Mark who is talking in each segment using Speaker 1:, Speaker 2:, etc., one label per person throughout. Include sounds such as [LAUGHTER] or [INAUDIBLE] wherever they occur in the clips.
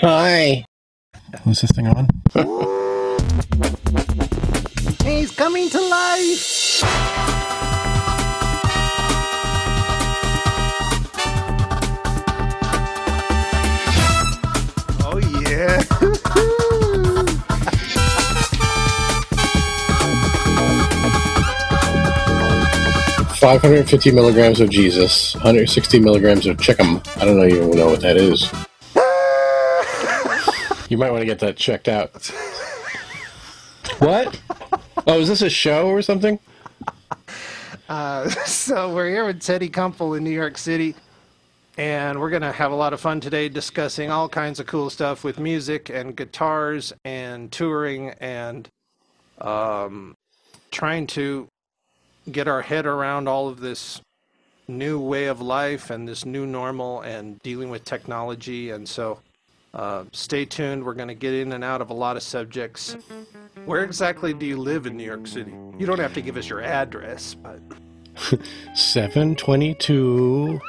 Speaker 1: Hi.
Speaker 2: Is this thing on?
Speaker 3: He's coming to life. Oh yeah.
Speaker 1: 550 milligrams of Jesus, 160 milligrams of Chickum. I don't know even know what that is. You might want to get that checked out. What? Oh, is this a show or something?
Speaker 3: Uh, [LAUGHS] so we're here with Teddy Kumpel in New York City, and we're gonna have a lot of fun today discussing all kinds of cool stuff with music and guitars and touring and um, trying to get our head around all of this new way of life and this new normal and dealing with technology. And so, uh, stay tuned. We're going to get in and out of a lot of subjects. Where exactly do you live in New York City? You don't have to give us your address, but [LAUGHS]
Speaker 1: 722.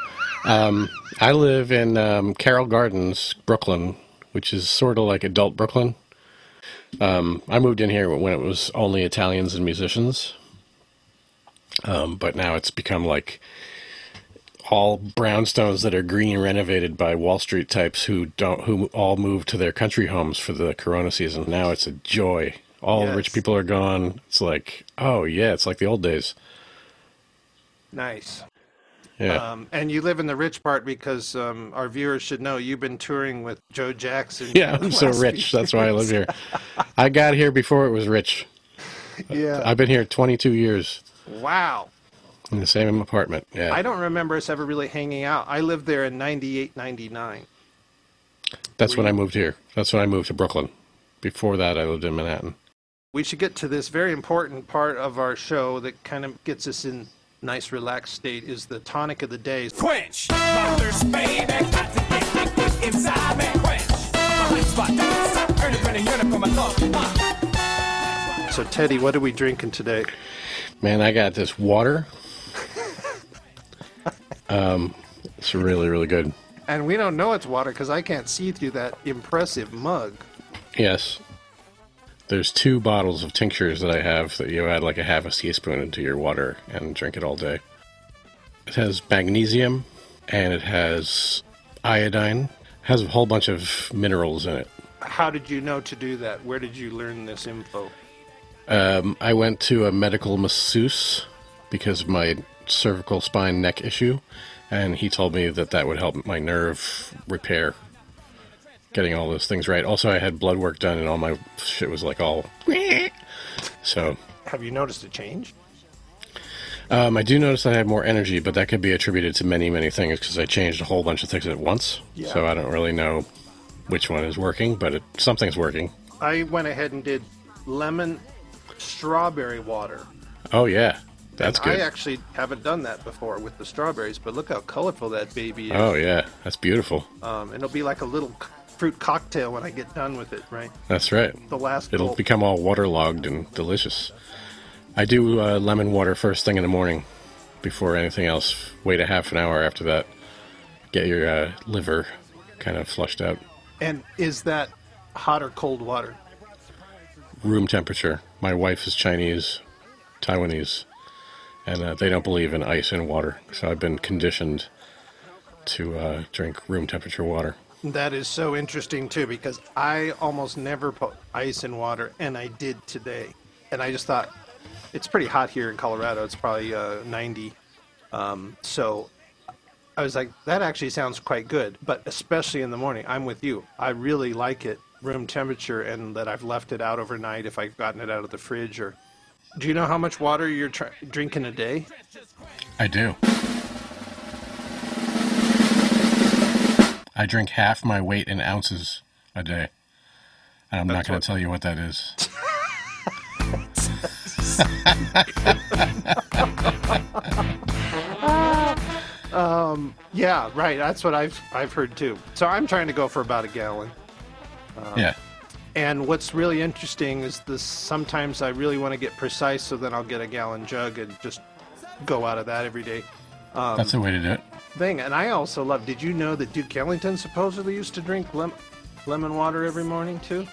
Speaker 1: Um, I live in um, Carroll Gardens, Brooklyn, which is sort of like adult Brooklyn. Um, I moved in here when it was only Italians and musicians. Um, but now it's become like all brownstones that are green renovated by Wall Street types who don't who all moved to their country homes for the Corona season. Now it's a joy. All the rich people are gone. It's like, oh yeah, it's like the old days.
Speaker 3: nice.
Speaker 1: Yeah.
Speaker 3: Um, and you live in the rich part because um, our viewers should know you've been touring with Joe Jackson.
Speaker 1: yeah, I'm [LAUGHS] so rich. That's why I live here. [LAUGHS] I got here before it was rich.
Speaker 3: Yeah.
Speaker 1: I've been here 22 years
Speaker 3: wow.
Speaker 1: In the same apartment. Yeah.
Speaker 3: I don't remember us ever really hanging out. I lived there in 98, 99.
Speaker 1: That's when I moved here. That's when I moved to Brooklyn. Before that, I lived in Manhattan.
Speaker 3: We should get to this very important part of our show that kind of gets us in nice relaxed state is the tonic of the day.
Speaker 4: Quench my thirst, baby. Got to get liquid inside me. Quench my hot spot. Early burning yearning for my thoughts.
Speaker 3: So Teddy, what are we drinking today?
Speaker 1: Man, I got this water. Um, it's really, really good.
Speaker 3: And we don't know it's water because I can't see through that impressive mug.
Speaker 1: Yes. There's two bottles of tinctures that I have that you add like a half a teaspoon into your water and drink it all day. It has magnesium and it has iodine. It has a whole bunch of minerals in it.
Speaker 3: How did you know to do that? Where did you learn this info?
Speaker 1: Um, I went to a medical masseuse because of my cervical spine neck issue, and he told me that that would help my nerve repair, getting all those things right. Also, I had blood work done, and all my shit was like all. [LAUGHS] So,
Speaker 3: Have you noticed a change?
Speaker 1: um, I do notice that I have more energy, but that could be attributed to many, many things because I changed a whole bunch of things at once.
Speaker 3: Yeah.
Speaker 1: So I don't really know which one is working, but it, something's working.
Speaker 3: I went ahead and did lemon strawberry water.
Speaker 1: Oh yeah, that's
Speaker 3: I
Speaker 1: good.
Speaker 3: I actually haven't done that before with the strawberries, but look how colorful that baby is.
Speaker 1: Oh yeah, that's beautiful.
Speaker 3: Um, and it'll be like a little fruit cocktail when I get done with it, right?
Speaker 1: That's right.
Speaker 3: The last
Speaker 1: It'll
Speaker 3: gulp.
Speaker 1: become all waterlogged and delicious. I do uh, lemon water first thing in the morning before anything else. Wait a half an hour after that. Get your uh, liver kind of flushed out.
Speaker 3: And is that hot or cold water?
Speaker 1: Room temperature. My wife is Chinese, Taiwanese, and uh, they don't believe in ice in water. So I've been conditioned to uh, drink room temperature water.
Speaker 3: That is so interesting too, because I almost never put ice in water, and I did today. And I just thought it's pretty hot here in Colorado. It's probably uh, 90. Um, so I was like, that actually sounds quite good, but especially in the morning. I'm with you. I really like it room temperature, and that I've left it out overnight if I've gotten it out of the fridge. Or do you know how much water you're tr- drinking a day?
Speaker 1: I do. I drink half my weight in ounces a day. And I'm not going to tell you what that is. [LAUGHS] [LAUGHS]
Speaker 3: um, Yeah, right. That's what I've I've heard too. So I'm trying to go for about a gallon.
Speaker 1: yeah.
Speaker 3: And what's really interesting is this. Sometimes I really want to get precise, so then I'll get a gallon jug and just go out of that every day. Um,
Speaker 1: That's the way to do it.
Speaker 3: Thing. And I also love. Did you know that Duke Ellington supposedly used to drink lem- lemon water every morning too?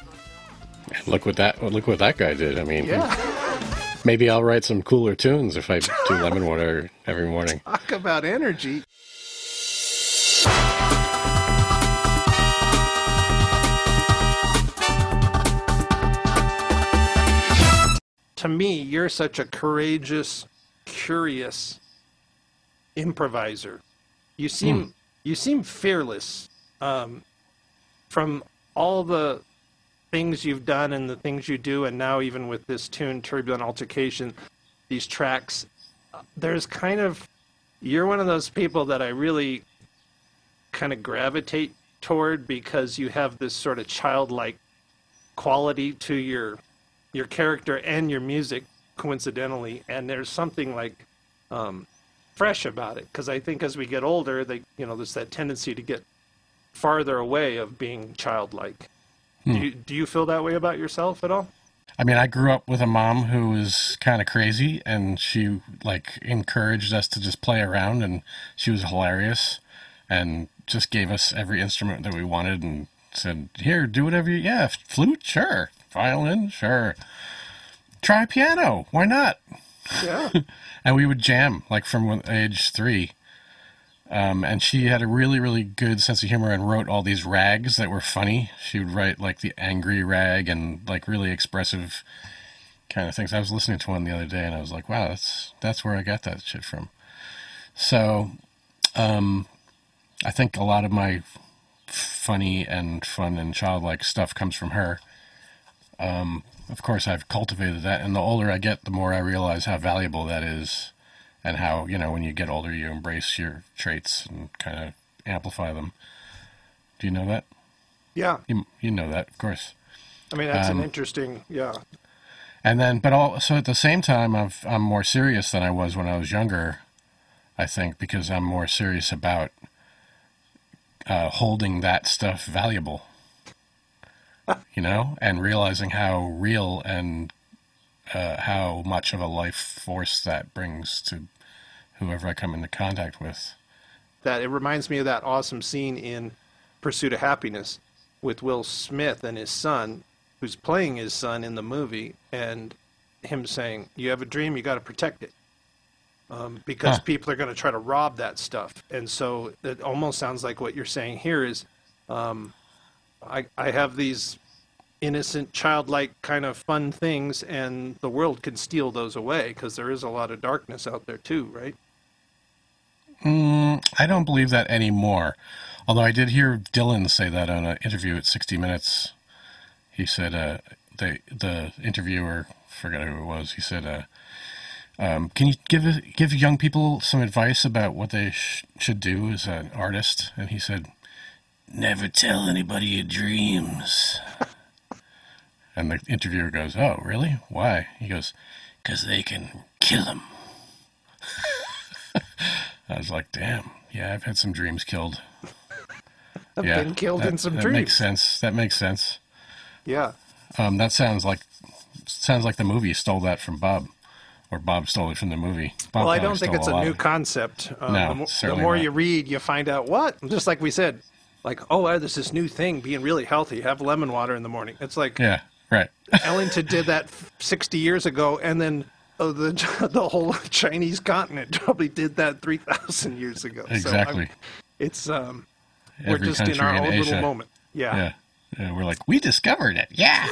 Speaker 5: Look what that look what that guy did. I mean,
Speaker 3: Yeah. [LAUGHS]
Speaker 5: maybe I'll write some cooler tunes if I do lemon water every morning.
Speaker 3: Talk about energy. To me, you're such a courageous, curious improviser. You seem you seem fearless. Um, from all the things you've done and the things you do, and now even with this tune, Turbulent Altercation, these tracks, there's kind of you're one of those people that I really kind of gravitate toward because you have this sort of childlike quality to your your character and your music coincidentally and there's something like um, fresh about it. Because I think as we get older they you know there's that tendency to get farther away of being childlike. Do, you, do you feel that way about yourself at all?
Speaker 1: I mean, I grew up with a mom who was kind of crazy, and she like encouraged us to just play around, and she was hilarious, and just gave us every instrument that we wanted, and said, "Here, do whatever you yeah, flute, sure, violin, sure, try piano, why not?"
Speaker 3: yeah [LAUGHS]
Speaker 1: and we would jam like from age three. Um, and she had a really, really good sense of humor and wrote all these rags that were funny. She would write like the angry rag and like really expressive kind of things. I was listening to one the other day and I was like, wow, that's that's where I got that shit from. So, um, I think a lot of my funny and fun and childlike stuff comes from her. Um, of course, I've cultivated that, and the older I get, the more I realize how valuable that is, and how you know when you get older, you embrace your traits and kind of amplify them. Do you know that?
Speaker 3: yeah
Speaker 1: You you know that, of course.
Speaker 3: I mean that's
Speaker 1: Um,
Speaker 3: an interesting yeah
Speaker 1: And then, but also at the same time, I've, I'm more serious than I was when I was younger. I think because I'm more serious about uh, holding that stuff valuable, [LAUGHS] you know, and realizing how real and uh, how much of a life force that brings to whoever I come into contact with.
Speaker 3: that it reminds me of that awesome scene in Pursuit of Happiness with Will Smith and his son, who's playing his son in the movie, and him saying, "You have a dream, you got to protect it." Um, because
Speaker 1: Huh.
Speaker 3: people are going to try to rob that stuff, and so it almost sounds like what you're saying here is, um, I I have these innocent, childlike kind of fun things, and the world can steal those away because there is a lot of darkness out there too, right?
Speaker 1: Mm, I don't believe that anymore. Although I did hear Dylan say that on an interview at 60 Minutes. He said, uh, the, the interviewer, forgot who it was, he said, uh, um, can you give give young people some advice about what they sh- should do as an artist? And he said, never tell anybody your dreams. [LAUGHS] and the interviewer goes, oh, really? Why? He goes, because they can kill them. [LAUGHS] I was like, damn. Yeah, I've had some dreams killed. [LAUGHS]
Speaker 3: I've
Speaker 1: yeah,
Speaker 3: been killed
Speaker 1: that,
Speaker 3: in some
Speaker 1: that
Speaker 3: dreams.
Speaker 1: That makes sense. That makes sense.
Speaker 3: Yeah.
Speaker 1: Um, that sounds like sounds like the movie stole that from Bob, or Bob stole it from the movie. Bob
Speaker 3: Well, I don't think it's a
Speaker 1: lot
Speaker 3: new concept. Um,
Speaker 1: No,
Speaker 3: the, mo- the more
Speaker 1: not.
Speaker 3: you read, you find out what. Just like we said, like, oh, wow, there's this new thing, being really healthy. Have lemon water in the morning. It's like
Speaker 1: Yeah, right. [LAUGHS]
Speaker 3: Ellington did that 60 years ago, and then oh, the [LAUGHS] the whole [LAUGHS] Chinese continent probably did that 3,000 years ago. So,
Speaker 1: Exactly.
Speaker 3: I'm- it's um, we're just in our
Speaker 1: in
Speaker 3: own
Speaker 1: Asia.
Speaker 3: little moment. Yeah.
Speaker 1: Yeah. yeah, we're like, we discovered it. Yeah.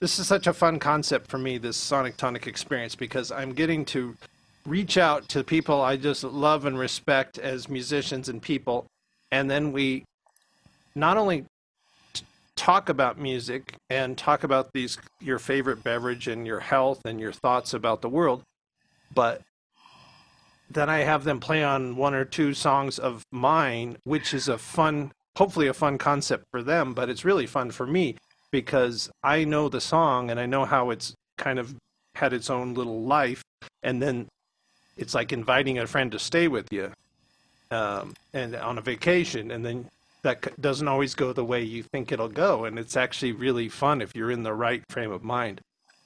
Speaker 3: this is such a fun concept for me this sonic tonic experience because i'm getting to reach out to people i just love and respect as musicians and people and then we not only talk about music and talk about these your favorite beverage and your health and your thoughts about the world but then i have them play on one or two songs of mine which is a fun hopefully a fun concept for them but it's really fun for me because I know the song and I know how it's kind of had its own little life, and then it's like inviting a friend to stay with you, um, and on a vacation, and then that doesn't always go the way you think it'll go, and it's actually really fun if you're in the right frame of mind.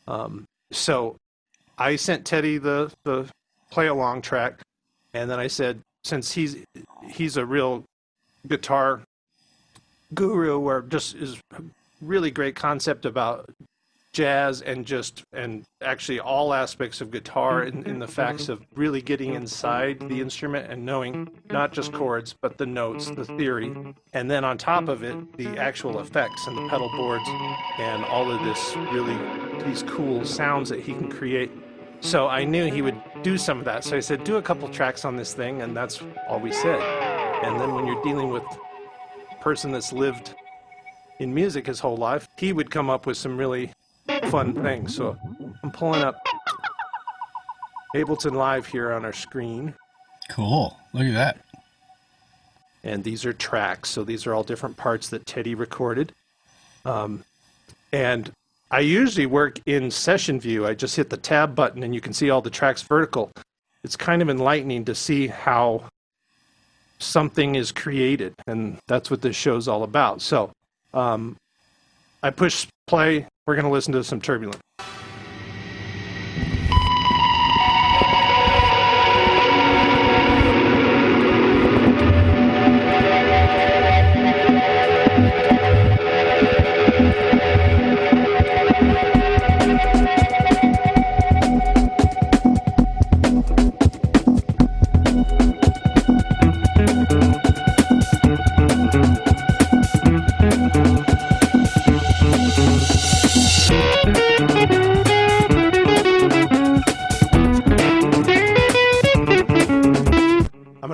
Speaker 3: Um, so, I sent Teddy the the play along track, and then I said since he's he's a real guitar guru, or just is really great concept about jazz and just and actually all aspects of guitar in, in the facts of really getting inside the instrument and knowing not just chords but the notes the theory and then on top of it the actual effects and the pedal boards and all of this really these cool sounds that he can create. So i knew he would do some of that. So i said do a couple tracks on this thing and that's all we said. And then when you're dealing with a person that's lived in music his whole life he would come up with some really fun thing. So I'm pulling up Ableton Live here on our screen,
Speaker 1: Cool. Look at that.
Speaker 3: and these are tracks. So these are all different parts that Teddy recorded. Um, and I usually work in session view. I just hit the tab button and you can see all the tracks vertical. It's kind of enlightening to see how something is created, and that's what this show's all about. So um, I push play. We're going to listen to some turbulent.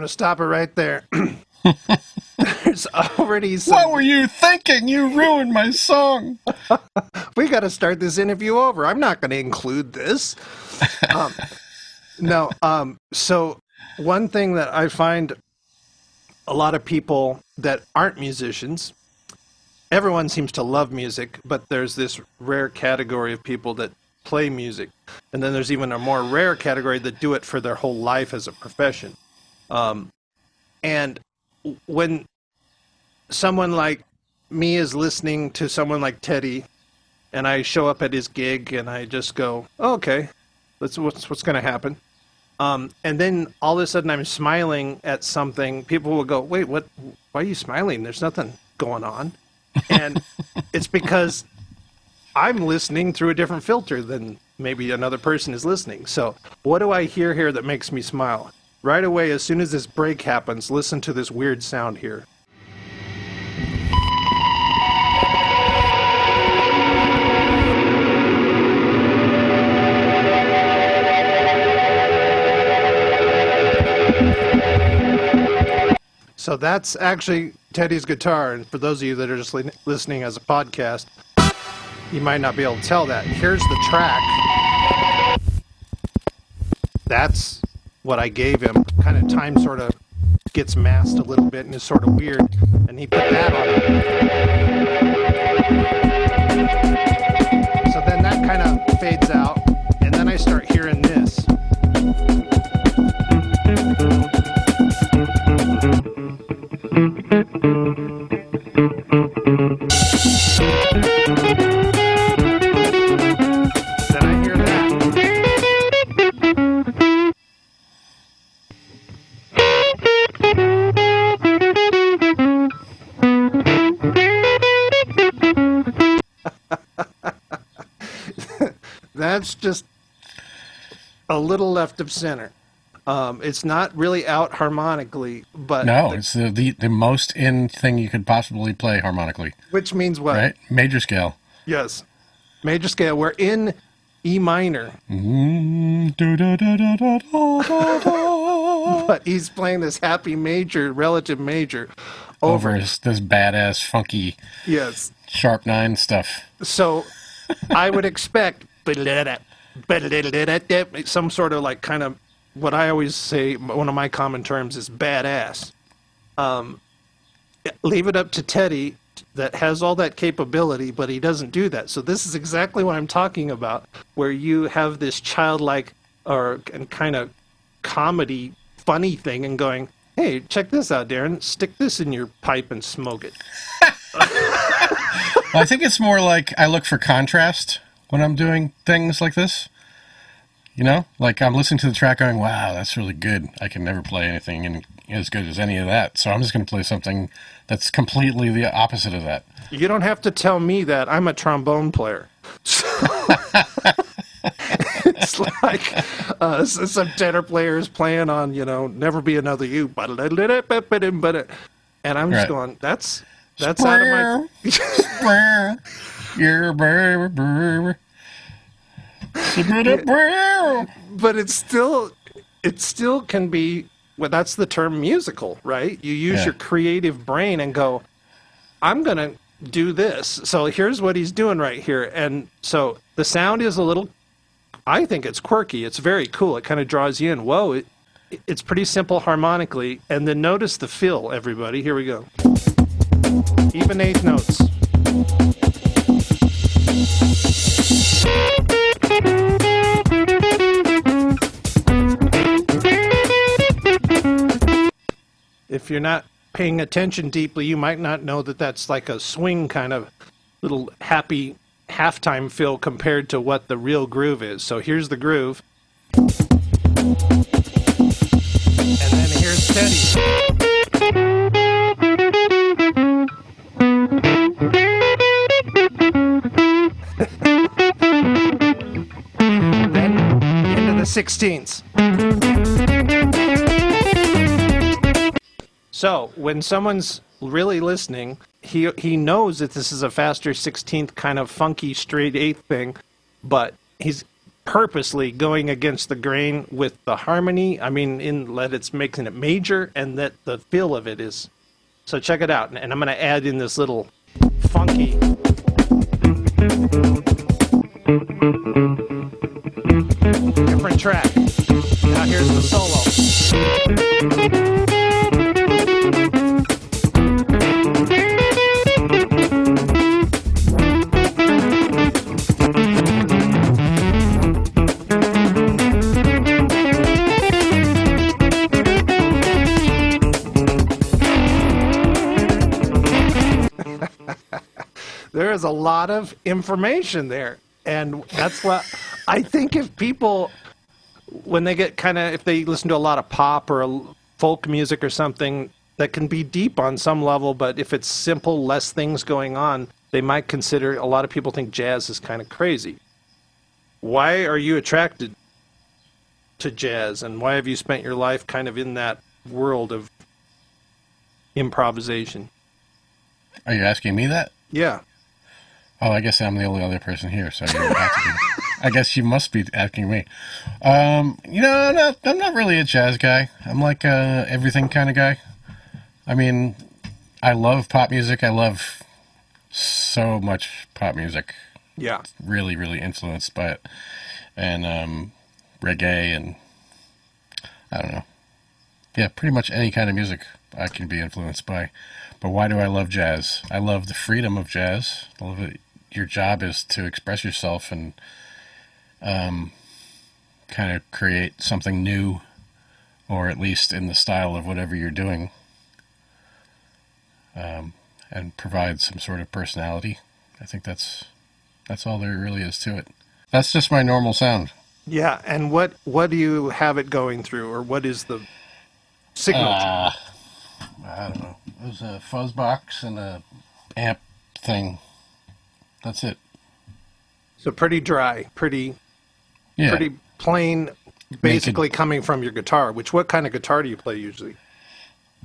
Speaker 3: To stop it right there. [CLEARS THROAT] There's already some.
Speaker 1: What were you thinking? You ruined my song. [LAUGHS]
Speaker 3: we got to start this interview over. I'm not going to include this. Um, no. Um, so, one thing that I find a lot of people that aren't musicians, everyone seems to love music, but there's this rare category of people that play music. And then there's even a more rare category that do it for their whole life as a profession. Um, and when someone like me is listening to someone like Teddy, and I show up at his gig and I just go, oh, "Okay, that's what's what's going to happen." Um, and then all of a sudden I'm smiling at something. People will go, "Wait, what? Why are you smiling? There's nothing going on." And [LAUGHS] it's because I'm listening through a different filter than maybe another person is listening. So, what do I hear here that makes me smile? Right away, as soon as this break happens, listen to this weird sound here. So that's actually Teddy's guitar. And for those of you that are just li- listening as a podcast, you might not be able to tell that. Here's the track. That's what I gave him. Kind of time sort of gets masked a little bit and is sort of weird. And he put that on it. So then that kind of fades out. And then I start hearing this. little left of center. Um, it's not really out harmonically, but
Speaker 1: no, the, it's the, the, the most in thing you could possibly play harmonically.
Speaker 3: Which means what?
Speaker 1: Right, major scale.
Speaker 3: Yes, major scale. We're in E minor.
Speaker 1: Mm, [LAUGHS]
Speaker 3: but he's playing this happy major, relative major, over,
Speaker 1: over this, this badass, funky,
Speaker 3: yes,
Speaker 1: sharp nine stuff.
Speaker 3: So, I would expect. [LAUGHS] some sort of like kind of what I always say, one of my common terms is badass. Um, leave it up to Teddy that has all that capability, but he doesn't do that. So this is exactly what I'm talking about, where you have this childlike or and kind of comedy, funny thing, and going, "Hey, check this out, Darren. Stick this in your pipe and smoke it." [LAUGHS]
Speaker 1: I think it's more like I look for contrast when I'm doing things like this. You know, like I'm listening to the track going, wow, that's really good. I can never play anything in, as good as any of that. So I'm just going to play something that's completely the opposite of that.
Speaker 3: You don't have to tell me that. I'm a trombone player. [LAUGHS] It's like uh, some tenor players playing on, you know, "Never Be Another You," and I'm just
Speaker 1: Right.
Speaker 3: going, "That's that's out of my." [LAUGHS] but it's still it still can be well that's the term musical right? You use
Speaker 1: Yeah.
Speaker 3: your creative brain and go i'm going to do this. So here's what he's doing right here. And so the sound is a little i think it's quirky. It's very cool. It kind of draws you in. Whoa it, it's pretty simple harmonically. And then notice the fill everybody. Here we go. Even eighth notes if you're not paying attention deeply, you might not know that that's like a swing kind of little happy halftime feel compared to what the real groove is. So here's the groove. And then here's Teddy. 16s. So when someone's really listening, he he knows that this is a faster 16th kind of funky straight eighth thing, but he's purposely going against the grain with the harmony. I mean, in that it's making it major and that the feel of it is. So check it out, and I'm going to add in this little funky. Track. Now here's the solo. [LAUGHS] there is a lot of information there and that's what i think if people when they get kind of if they listen to a lot of pop or folk music or something that can be deep on some level but if it's simple less things going on they might consider a lot of people think jazz is kind of crazy why are you attracted to jazz and why have you spent your life kind of in that world of improvisation
Speaker 1: Are you asking me that?
Speaker 3: yeah
Speaker 1: Oh, I guess I'm the only other person here, so you have to be. [LAUGHS] I guess you must be asking me. Um, you know, I'm not, I'm not really a jazz guy. I'm like a everything kind of guy. I mean, I love pop music. I love so much pop music.
Speaker 3: yeah
Speaker 1: Really, really influenced by it, and um, reggae, and I don't know. Yeah, pretty much any kind of music I can be influenced by. But why do I love jazz? I love the freedom of jazz. I love it. Your job is to express yourself and um, kind of create something new, or at least in the style of whatever you're doing, um, and provide some sort of personality. I think that's that's all there really is to it. That's just my normal sound.
Speaker 3: Yeah, and what what do you have it going through, or what is the signal?
Speaker 1: Uh, I don't know. There's a fuzz box and a amp thing. That's it.
Speaker 3: so pretty dry, pretty
Speaker 1: Yeah.
Speaker 3: pretty plain, basically coming from your guitar. Which what kind of guitar do you play usually?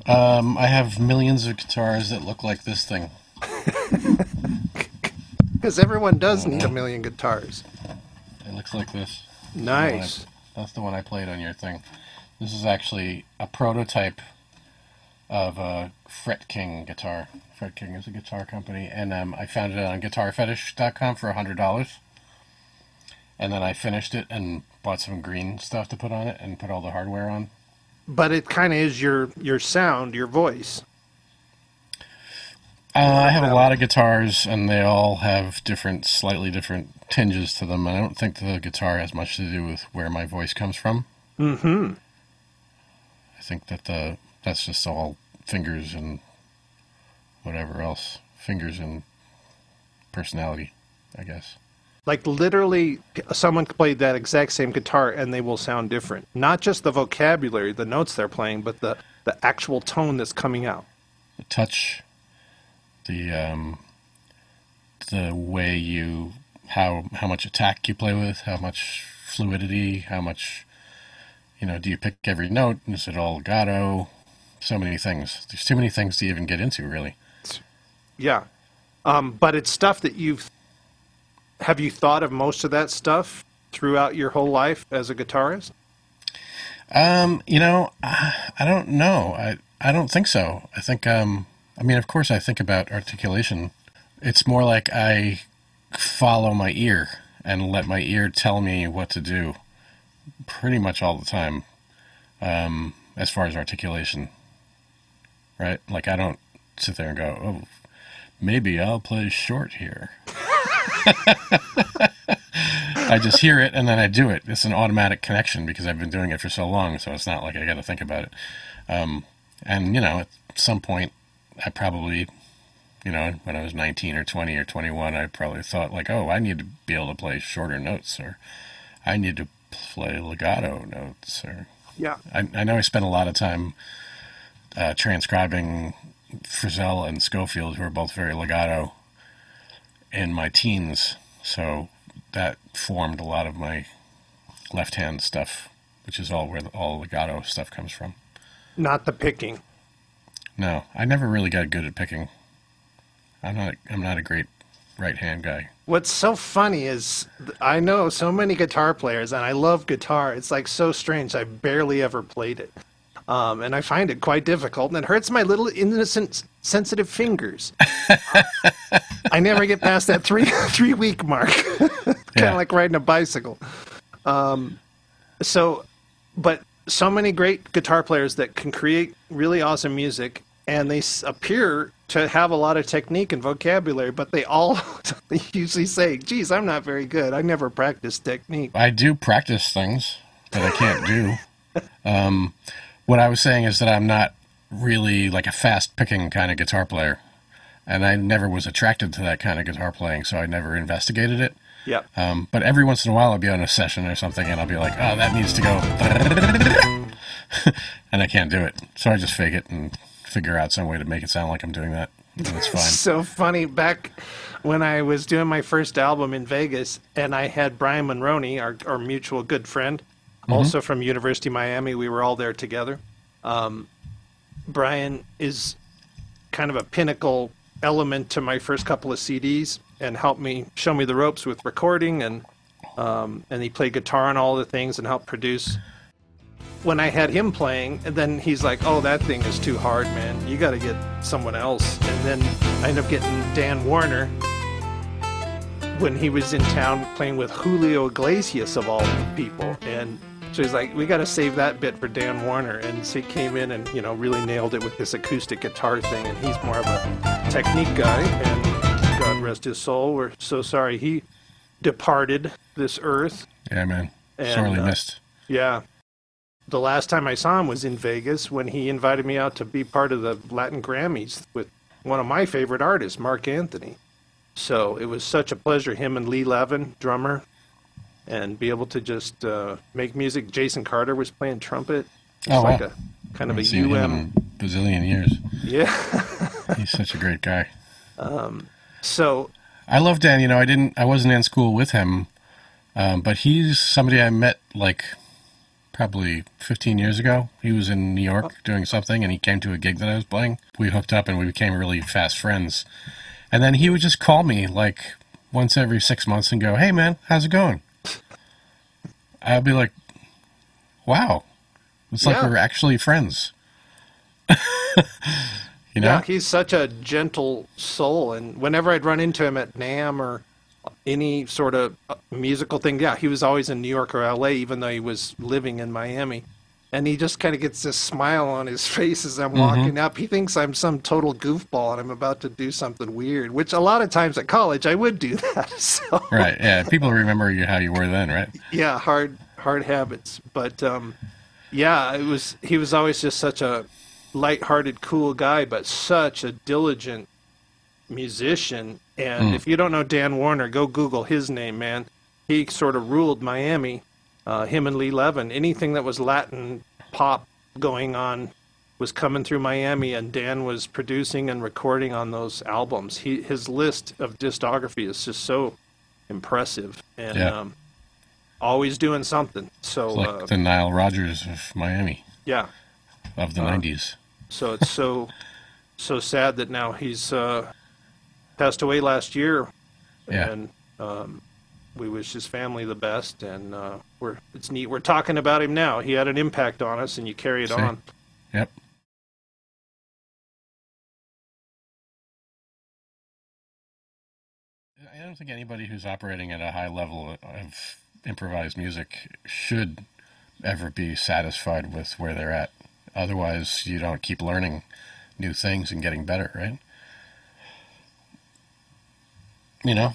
Speaker 1: Um, I have millions of guitars that look like this thing. [LAUGHS]
Speaker 3: Because everyone does need a million guitars.
Speaker 1: It looks like this.
Speaker 3: Nice.
Speaker 1: That's the one I played on your thing. This is actually a prototype of a Fret King guitar. Fret King is a guitar company, and um, I found it on GuitarFetish.com for hundred dollars. And then I finished it and bought some green stuff to put on it and put all the hardware on.
Speaker 3: But it kind of is your your sound, your voice.
Speaker 1: Uh, I have a lot of guitars, and they all have different, slightly different tinges to them. I don't think the guitar has much to do with where my voice comes from.
Speaker 3: Mm-hmm.
Speaker 1: I think that the that's just all fingers and whatever else, fingers and personality, I guess.
Speaker 3: Like literally, someone played that exact same guitar and they will sound different. Not just the vocabulary, the notes they're playing, but the the actual tone that's coming out.
Speaker 1: The touch, the um, the way you how how much attack you play with, how much fluidity, how much you know, do you pick every note? Is it all legato? So many things. There's too many things to even get into, really.
Speaker 3: Yeah. Um, but it's stuff that you've. Have you thought of most of that stuff throughout your whole life as a guitarist?
Speaker 1: Um, you know, I, I don't know. I I don't think so. I think um, I mean, of course, I think about articulation. It's more like I follow my ear and let my ear tell me what to do, pretty much all the time. Um, as far as articulation, right? Like I don't sit there and go, "Oh, maybe I'll play short here." I just hear it and then I do it. It's an automatic connection because I've been doing it for so long, so it's not like I got to think about it. Um, and you know, at some point, I probably, you know, when I was 19 or 20 or 21, I probably thought like, oh, I need to be able to play shorter notes, or I need to play legato notes, or
Speaker 3: Yeah.
Speaker 1: I, I know I spent a lot of time uh, transcribing Frisell and Scofield, who are both very legato, in my teens. So that formed a lot of my left hand stuff, which is all where the, all legato stuff comes from.
Speaker 3: Not the picking.
Speaker 1: No, I never really got good at picking. I'm not. I'm not a great right hand guy.
Speaker 3: What's so funny is I know so many guitar players, and I love guitar. It's like so strange. I barely ever played it, um, and I find it quite difficult, and it hurts my little innocent, sensitive fingers. [LAUGHS] I never get past that three [LAUGHS] three week mark. [LAUGHS] kind of
Speaker 1: Yeah.
Speaker 3: like riding a bicycle. Um, so, but so many great guitar players that can create really awesome music, and they s- appear to have a lot of technique and vocabulary, but they all they usually say, "Geez, I'm not very good. I never practice technique."
Speaker 1: I do practice things that I can't do. Um, what I was saying is that I'm not really like a fast picking kind of guitar player, and I never was attracted to that kind of guitar playing, so I never investigated it.
Speaker 3: Yep.
Speaker 1: Um, but every once in a while, I'll be on a session or something, and I'll be like, "Oh, that needs to go," [LAUGHS] and I can't do it, so I just fake it and figure out some way to make it sound like I'm doing that. And it's [LAUGHS] fine.
Speaker 3: so funny. Back when I was doing my first album in Vegas, and I had Brian Monroney, our, our mutual good friend, also from University of Miami. We were all there together. Um, Brian is kind of a pinnacle element to my first couple of CDs, and helped me show me the ropes with recording, and um, and he played guitar on all the things and helped produce when I had him playing, and then he's like, "Oh, that thing is too hard, man. You got to get someone else." And then I end up getting Dan Warner when he was in town playing with Julio Iglesias of all people, and so he's like, "We got to save that bit for Dan Warner." And so he came in and you know really nailed it with this acoustic guitar thing, and he's more of a technique guy. And God rest his soul. We're so sorry he departed this earth.
Speaker 1: Yeah, man.
Speaker 3: And,
Speaker 1: Sorely
Speaker 3: uh,
Speaker 1: missed.
Speaker 3: Yeah. The last time I saw him was in Vegas when he invited me out to be part of the Latin Grammys with one of my favorite artists, Marc Anthony. So it was such a pleasure, him and Lee Levin, drummer, and be able to just uh, make music. Jason Carter was playing trumpet. It's
Speaker 1: Oh,
Speaker 3: like
Speaker 1: wow.
Speaker 3: a kind of a
Speaker 1: I've seen him
Speaker 3: UM.
Speaker 1: in a bazillion years.
Speaker 3: Yeah. [LAUGHS]
Speaker 1: He's such a great guy.
Speaker 3: Um, So
Speaker 1: I love Dan. You know, I didn't. I wasn't in school with him, um, but he's somebody I met like probably 15 years ago. He was in New York doing something, and he came to a gig that I was playing. We hooked up, and we became really fast friends. And then he would just call me like once every six months and go, "Hey, man, how's it going?" I'd be like, "Wow, it's like
Speaker 3: Yeah.
Speaker 1: we're actually friends." [LAUGHS] you know?
Speaker 3: Yeah, he's such a gentle soul, and whenever I'd run into him at NAMM or any sort of uh, musical thing, yeah, he was always in New York or LA, even though he was living in Miami. And he just kind of gets this smile on his [LAUGHS] face as I'm walking up. He thinks I'm some total goofball and I'm about to do something weird, which a lot of times at college I would do [LAUGHS] that. So
Speaker 1: Right? Yeah. People remember you how you were then, right?
Speaker 3: yeah, hard hard habits. But um, yeah, it was he was always just such a light-hearted, cool guy, but such a diligent musician. And if you don't know Dan Warner, go Google his name, man. He sort of ruled Miami. Uh, him and Lee Levin. Anything that was Latin pop going on was coming through Miami and Dan was producing and recording on those albums. He his list of discography is just so impressive and
Speaker 1: Yeah.
Speaker 3: um, always doing something. So
Speaker 1: It's like
Speaker 3: uh,
Speaker 1: the Nile Rodgers of Miami
Speaker 3: yeah,
Speaker 1: of the 90s.
Speaker 3: so it's so [LAUGHS] so sad that now he's uh, passed away last year,
Speaker 1: Yeah.
Speaker 3: and um, we wish his family the best. And uh, we're it's neat. We're talking about him now. He had an impact on us, and you carry it
Speaker 1: See?
Speaker 3: on.
Speaker 1: Yep. I don't think anybody who's operating at a high level of improvised music should ever be satisfied with where they're at. Otherwise, you don't keep learning new things and getting better, right? You know?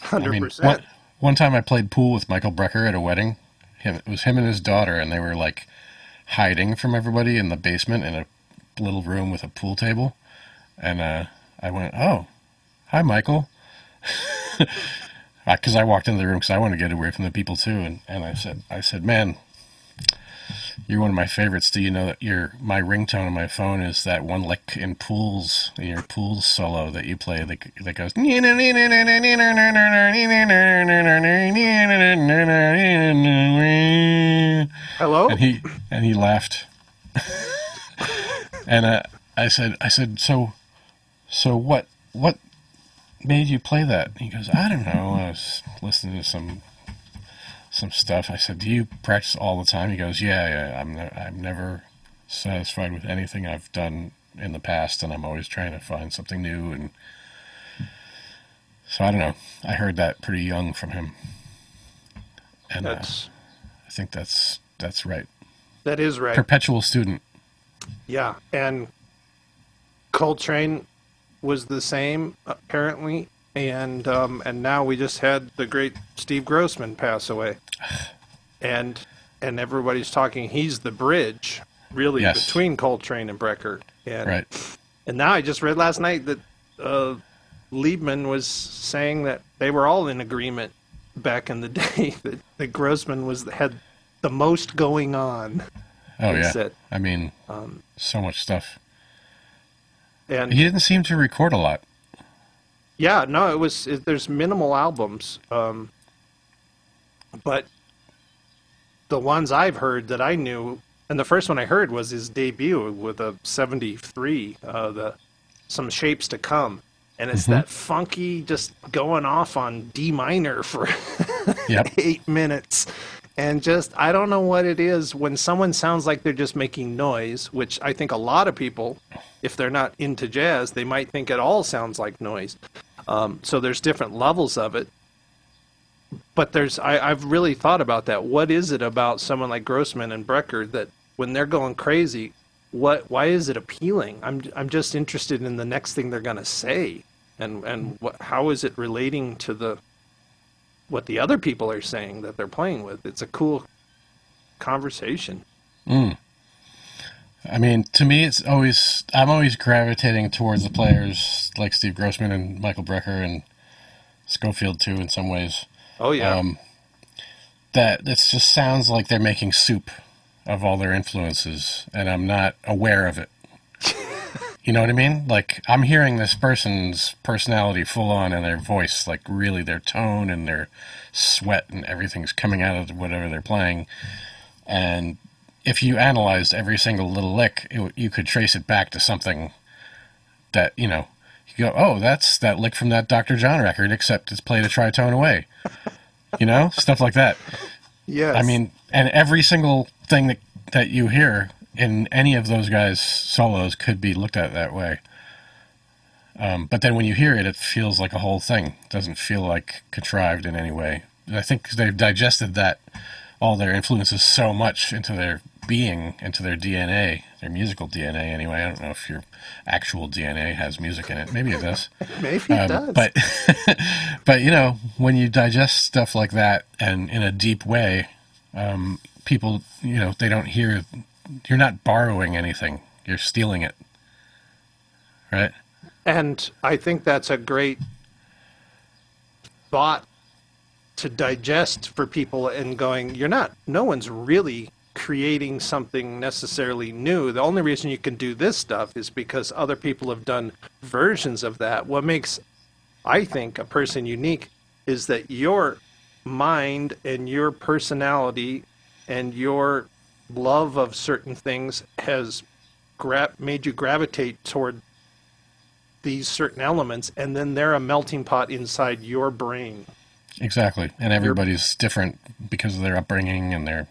Speaker 3: Hundred
Speaker 1: I mean, one, one time I played pool with Michael Brecker at a wedding. It was him and his daughter, and they were like hiding from everybody in the basement in a little room with a pool table. And uh, I went, "Oh, hi, Michael," [LAUGHS] because I walked into the room because I wanted to get away from the people too. And, and I said, "I said, man, you're one of my favorites. Do you know that your my ringtone on my phone is that one lick in pools, in your pools solo that you play that, that goes.
Speaker 3: Hello.
Speaker 1: And he and he laughed. [LAUGHS] and uh, I said, I said, so, so what, what made you play that? He goes, I don't know. I was listening to some some stuff. I said, "Do you practice all the time?" He goes, "Yeah, yeah. I'm ne- I'm never satisfied with anything I've done in the past, and I'm always trying to find something new." And so I don't know. I heard that pretty young from him, and uh, I think that's that's right.
Speaker 3: that is right.
Speaker 1: Perpetual student.
Speaker 3: Yeah, and Coltrane was the same apparently, and um, and now we just had the great Steve Grossman pass away, and and everybody's talking he's the bridge really
Speaker 1: Yes.
Speaker 3: between Coltrane and Brecker, and
Speaker 1: Right.
Speaker 3: and now I just read last night that uh, Liebman was saying that they were all in agreement back in the [LAUGHS] day that, that Grossman was had the most going on,
Speaker 1: Oh yeah.
Speaker 3: said,
Speaker 1: I mean, so much stuff.
Speaker 3: and
Speaker 1: He didn't seem to record a lot.
Speaker 3: Yeah, no, it was. It, there's minimal albums, um, but the ones I've heard that I knew, and the first one I heard was his debut with a '73, uh, the "Some Shapes to Come," and it's that funky, just going off on D minor for
Speaker 1: Yep. [LAUGHS]
Speaker 3: eight minutes. And just, I don't know what it is when someone sounds like they're just making noise, which I think a lot of people, if they're not into jazz, they might think it all sounds like noise. Um, so there's different levels of it. But there's, I, I've really thought about that. What is it about someone like Grossman and Brecker that when they're going crazy, what, why is it appealing? I'm, I'm just interested in the next thing they're going to say. And, and what, how is it relating to the, what the other people are saying that they're playing with. It's a cool conversation.
Speaker 1: I mean, to me, it's always I'm always gravitating towards the players like Steve Grossman and Michael Brecker and Scofield too, in some ways.
Speaker 3: Oh yeah,
Speaker 1: Um, that it just sounds like they're making soup of all their influences, and I'm not aware of it. You know what I mean? Like I'm hearing this person's personality full on in their voice, like really their tone and their sweat and everything's coming out of whatever they're playing. And if you analyzed every single little lick, it, you could trace it back to something that you know. You go, oh, that's that lick from that Dr. John record, except it's played a tritone away. [LAUGHS] You know, stuff like that.
Speaker 3: Yeah.
Speaker 1: I mean, and every single thing that that you hear in any of those guys' solos could be looked at that way. Um, but then when you hear it, it feels like a whole thing. It doesn't feel like contrived in any way. And I think they've digested that all their influences so much into their being, into their DNA, their musical DNA. Anyway, I don't know if your actual DNA has music in it. Maybe it does. [LAUGHS]
Speaker 3: maybe it
Speaker 1: Um,
Speaker 3: does.
Speaker 1: But [LAUGHS] but you know, when you digest stuff like that and in a deep way, um, people you know they don't hear. You're not borrowing anything. You're stealing it. Right.
Speaker 3: and I think that's a great thought to digest for people and going, you're not, no one's really creating something necessarily new. The only reason you can do this stuff is because other people have done versions of that. What makes, I think, a person unique is that your mind and your personality and your love of certain things has gra- made you gravitate toward these certain elements, and then they're a melting pot inside your brain.
Speaker 1: Exactly. And everybody's different because of their upbringing and their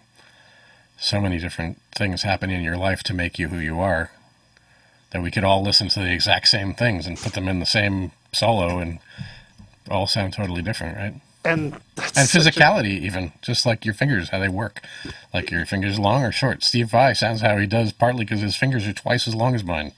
Speaker 1: so many different things happening in your life to make you who you are that we could all listen to the exact same things and put them in the same solo and all sound totally different, right?
Speaker 3: And that's
Speaker 1: And
Speaker 3: such a-
Speaker 1: physicality, even just like your fingers, how they work. Like your fingers long or short. Steve Vai sounds how he does partly because his fingers are twice as long as mine.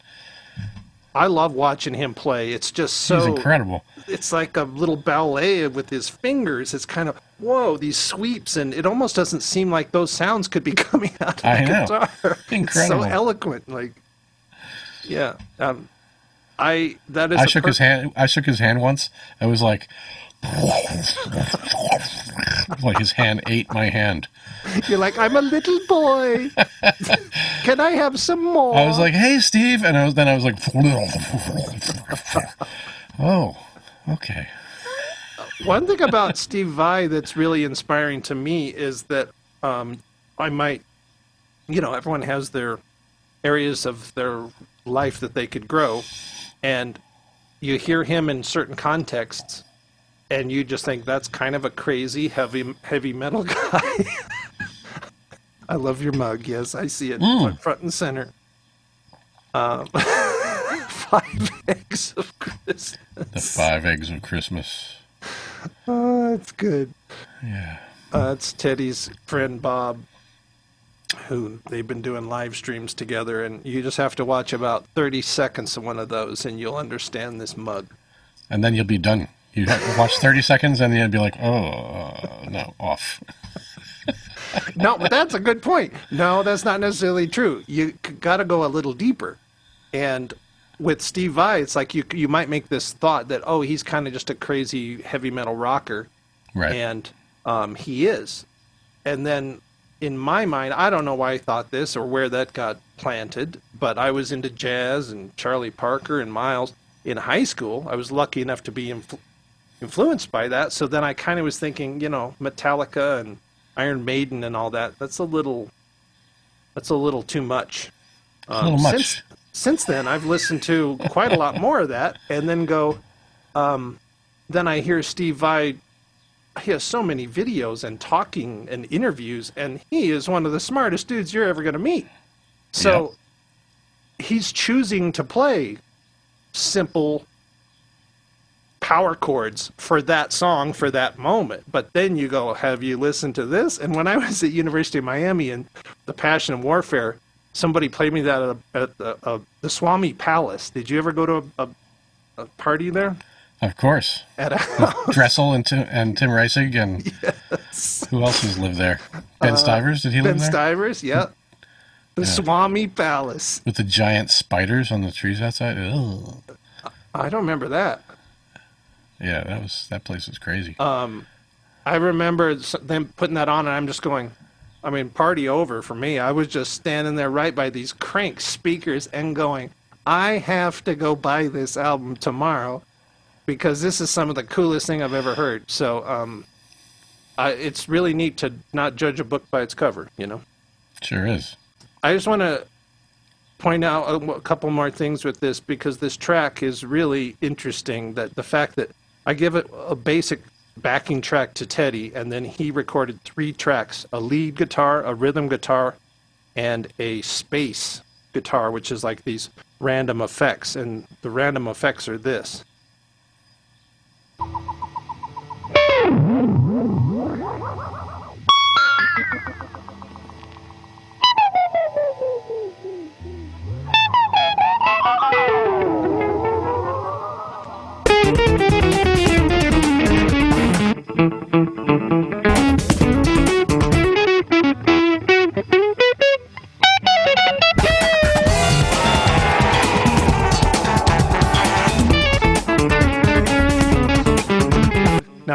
Speaker 3: I love watching him play. It's just so
Speaker 1: He's incredible.
Speaker 3: it's like a little ballet with his fingers. It's kind of whoa, these sweeps, and it almost doesn't seem like those sounds could be [LAUGHS] coming out of
Speaker 1: I
Speaker 3: the
Speaker 1: know.
Speaker 3: guitar. It's
Speaker 1: Incredible.
Speaker 3: so eloquent. Like, yeah, um, I that is.
Speaker 1: I shook
Speaker 3: per-
Speaker 1: his hand. I shook his hand once. I was like, [LAUGHS] like his hand ate my hand.
Speaker 3: You're like, I'm a little boy. [LAUGHS] Can I have some more?
Speaker 1: I was like, "Hey, Steve," and I was then I was like, [LAUGHS] "Oh, okay."
Speaker 3: One thing about Steve Vai that's really inspiring to me is that um, I might, you know, everyone has their areas of their life that they could grow, and you hear him in certain contexts, and you just think that's kind of a crazy heavy heavy metal [LAUGHS] guy. I love your mug. Yes, I see it front- front and center. Um, [LAUGHS] five eggs of Christmas.
Speaker 1: The five eggs of Christmas.
Speaker 3: Oh, that's good.
Speaker 1: Yeah.
Speaker 3: Uh, it's Teddy's friend Bob, who they've been doing live streams together, and you just have to watch about 30 seconds of one of those, and you'll understand this mug.
Speaker 1: And then you'll be done. You have [LAUGHS] to watch thirty seconds, and then you'd be like, "Oh, no, off."
Speaker 3: No, but that's a good point. No, that's not necessarily true. You got to go a little deeper, and with Steve Vai, it's like you you might make this thought that oh, he's kind of just a crazy heavy metal rocker,
Speaker 1: Right.
Speaker 3: and um, he is. And then in my mind, I don't know why I thought this or where that got planted, but I was into jazz and Charlie Parker and Miles in high school. I was lucky enough to be influ- influenced by that. So then I kind of was thinking, you know, Metallica and Iron Maiden and all that. That's a little, that's a little too much.
Speaker 1: a little much.
Speaker 3: Since, since then, I've listened to quite a lot [LAUGHS] more of that, and then go. Um, then I hear Steve Vai. He has so many videos and talking and interviews, and he is one of the smartest dudes you're ever going to meet. So he's choosing to play simple power chords for that song for that moment. But then you go, have you listened to this? And when I was at University of Miami and the Passion and Warfare, somebody played me that at, a, at the, uh, the Swami Palace. Did you ever go to a, a, a party there?
Speaker 1: Of course.
Speaker 3: At a
Speaker 1: Dressel and Tim, and Tim Reisig and who else has lived there? Ben Stivers, did he
Speaker 3: Uh, Ben
Speaker 1: live there?
Speaker 3: Ben Stivers, yeah. The Swami Palace.
Speaker 1: With the giant spiders on the trees outside? Ugh.
Speaker 3: I don't remember that.
Speaker 1: Yeah, that was that place was crazy.
Speaker 3: Uh, I remember them putting that on, and I'm just going, I mean, party over for me. I was just standing there right by these crank speakers and going, I have to go buy this album tomorrow because this is some of the coolest thing I've ever heard. So, um, I, it's really neat to not judge a book by its cover, you know?
Speaker 1: sure is.
Speaker 3: I just want to point out a, a couple more things with this because this track is really interesting. That the fact that I give it a basic backing track to Teddy, and then he recorded three tracks: a lead guitar, a rhythm guitar, and a space guitar, which is like these random effects. And the random effects are this.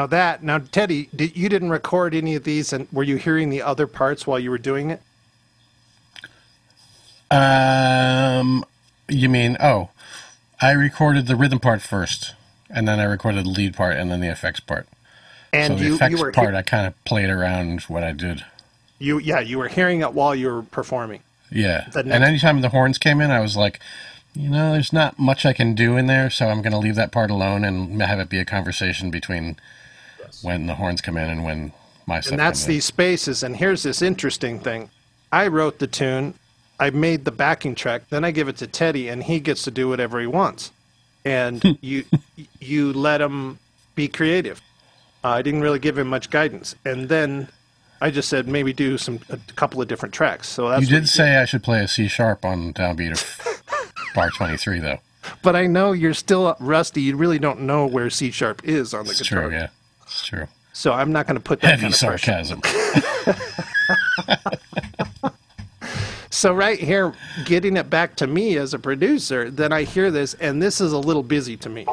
Speaker 3: Now that now Teddy, did, you didn't record any of these, and were you hearing the other parts while you were doing it?
Speaker 1: Um, you mean oh, I recorded the rhythm part first, and then I recorded the lead part, and then the effects part.
Speaker 3: And
Speaker 1: so the
Speaker 3: you,
Speaker 1: effects
Speaker 3: you were
Speaker 1: part, I kind of played around what I did.
Speaker 3: you yeah you were hearing it while you were performing.
Speaker 1: Yeah.
Speaker 3: The
Speaker 1: And anytime the horns came in, I was like, you know, there's not much I can do in there, so I'm going to leave that part alone and have it be a conversation between when the horns come in and when my stuff
Speaker 3: and that's these spaces. And here's this interesting thing: I wrote the tune, I made the backing track, then I give it to Teddy, and he gets to do whatever he wants. And [LAUGHS] you you let him be creative. Uh, I didn't really give him much guidance, and then I just said maybe do some a couple of different tracks. So that's
Speaker 1: You did say I should play a C sharp on downbeat of [LAUGHS] bar 23, though.
Speaker 3: But I know you're still rusty. You really don't know where C sharp is on the
Speaker 1: It's
Speaker 3: guitar.
Speaker 1: true, yeah. It's true.
Speaker 3: So I'm not going to put that
Speaker 1: Heavy
Speaker 3: kind of
Speaker 1: sarcasm. [LAUGHS]
Speaker 3: So right here, getting it back to me as a producer, then I hear this, and this is a little busy to me.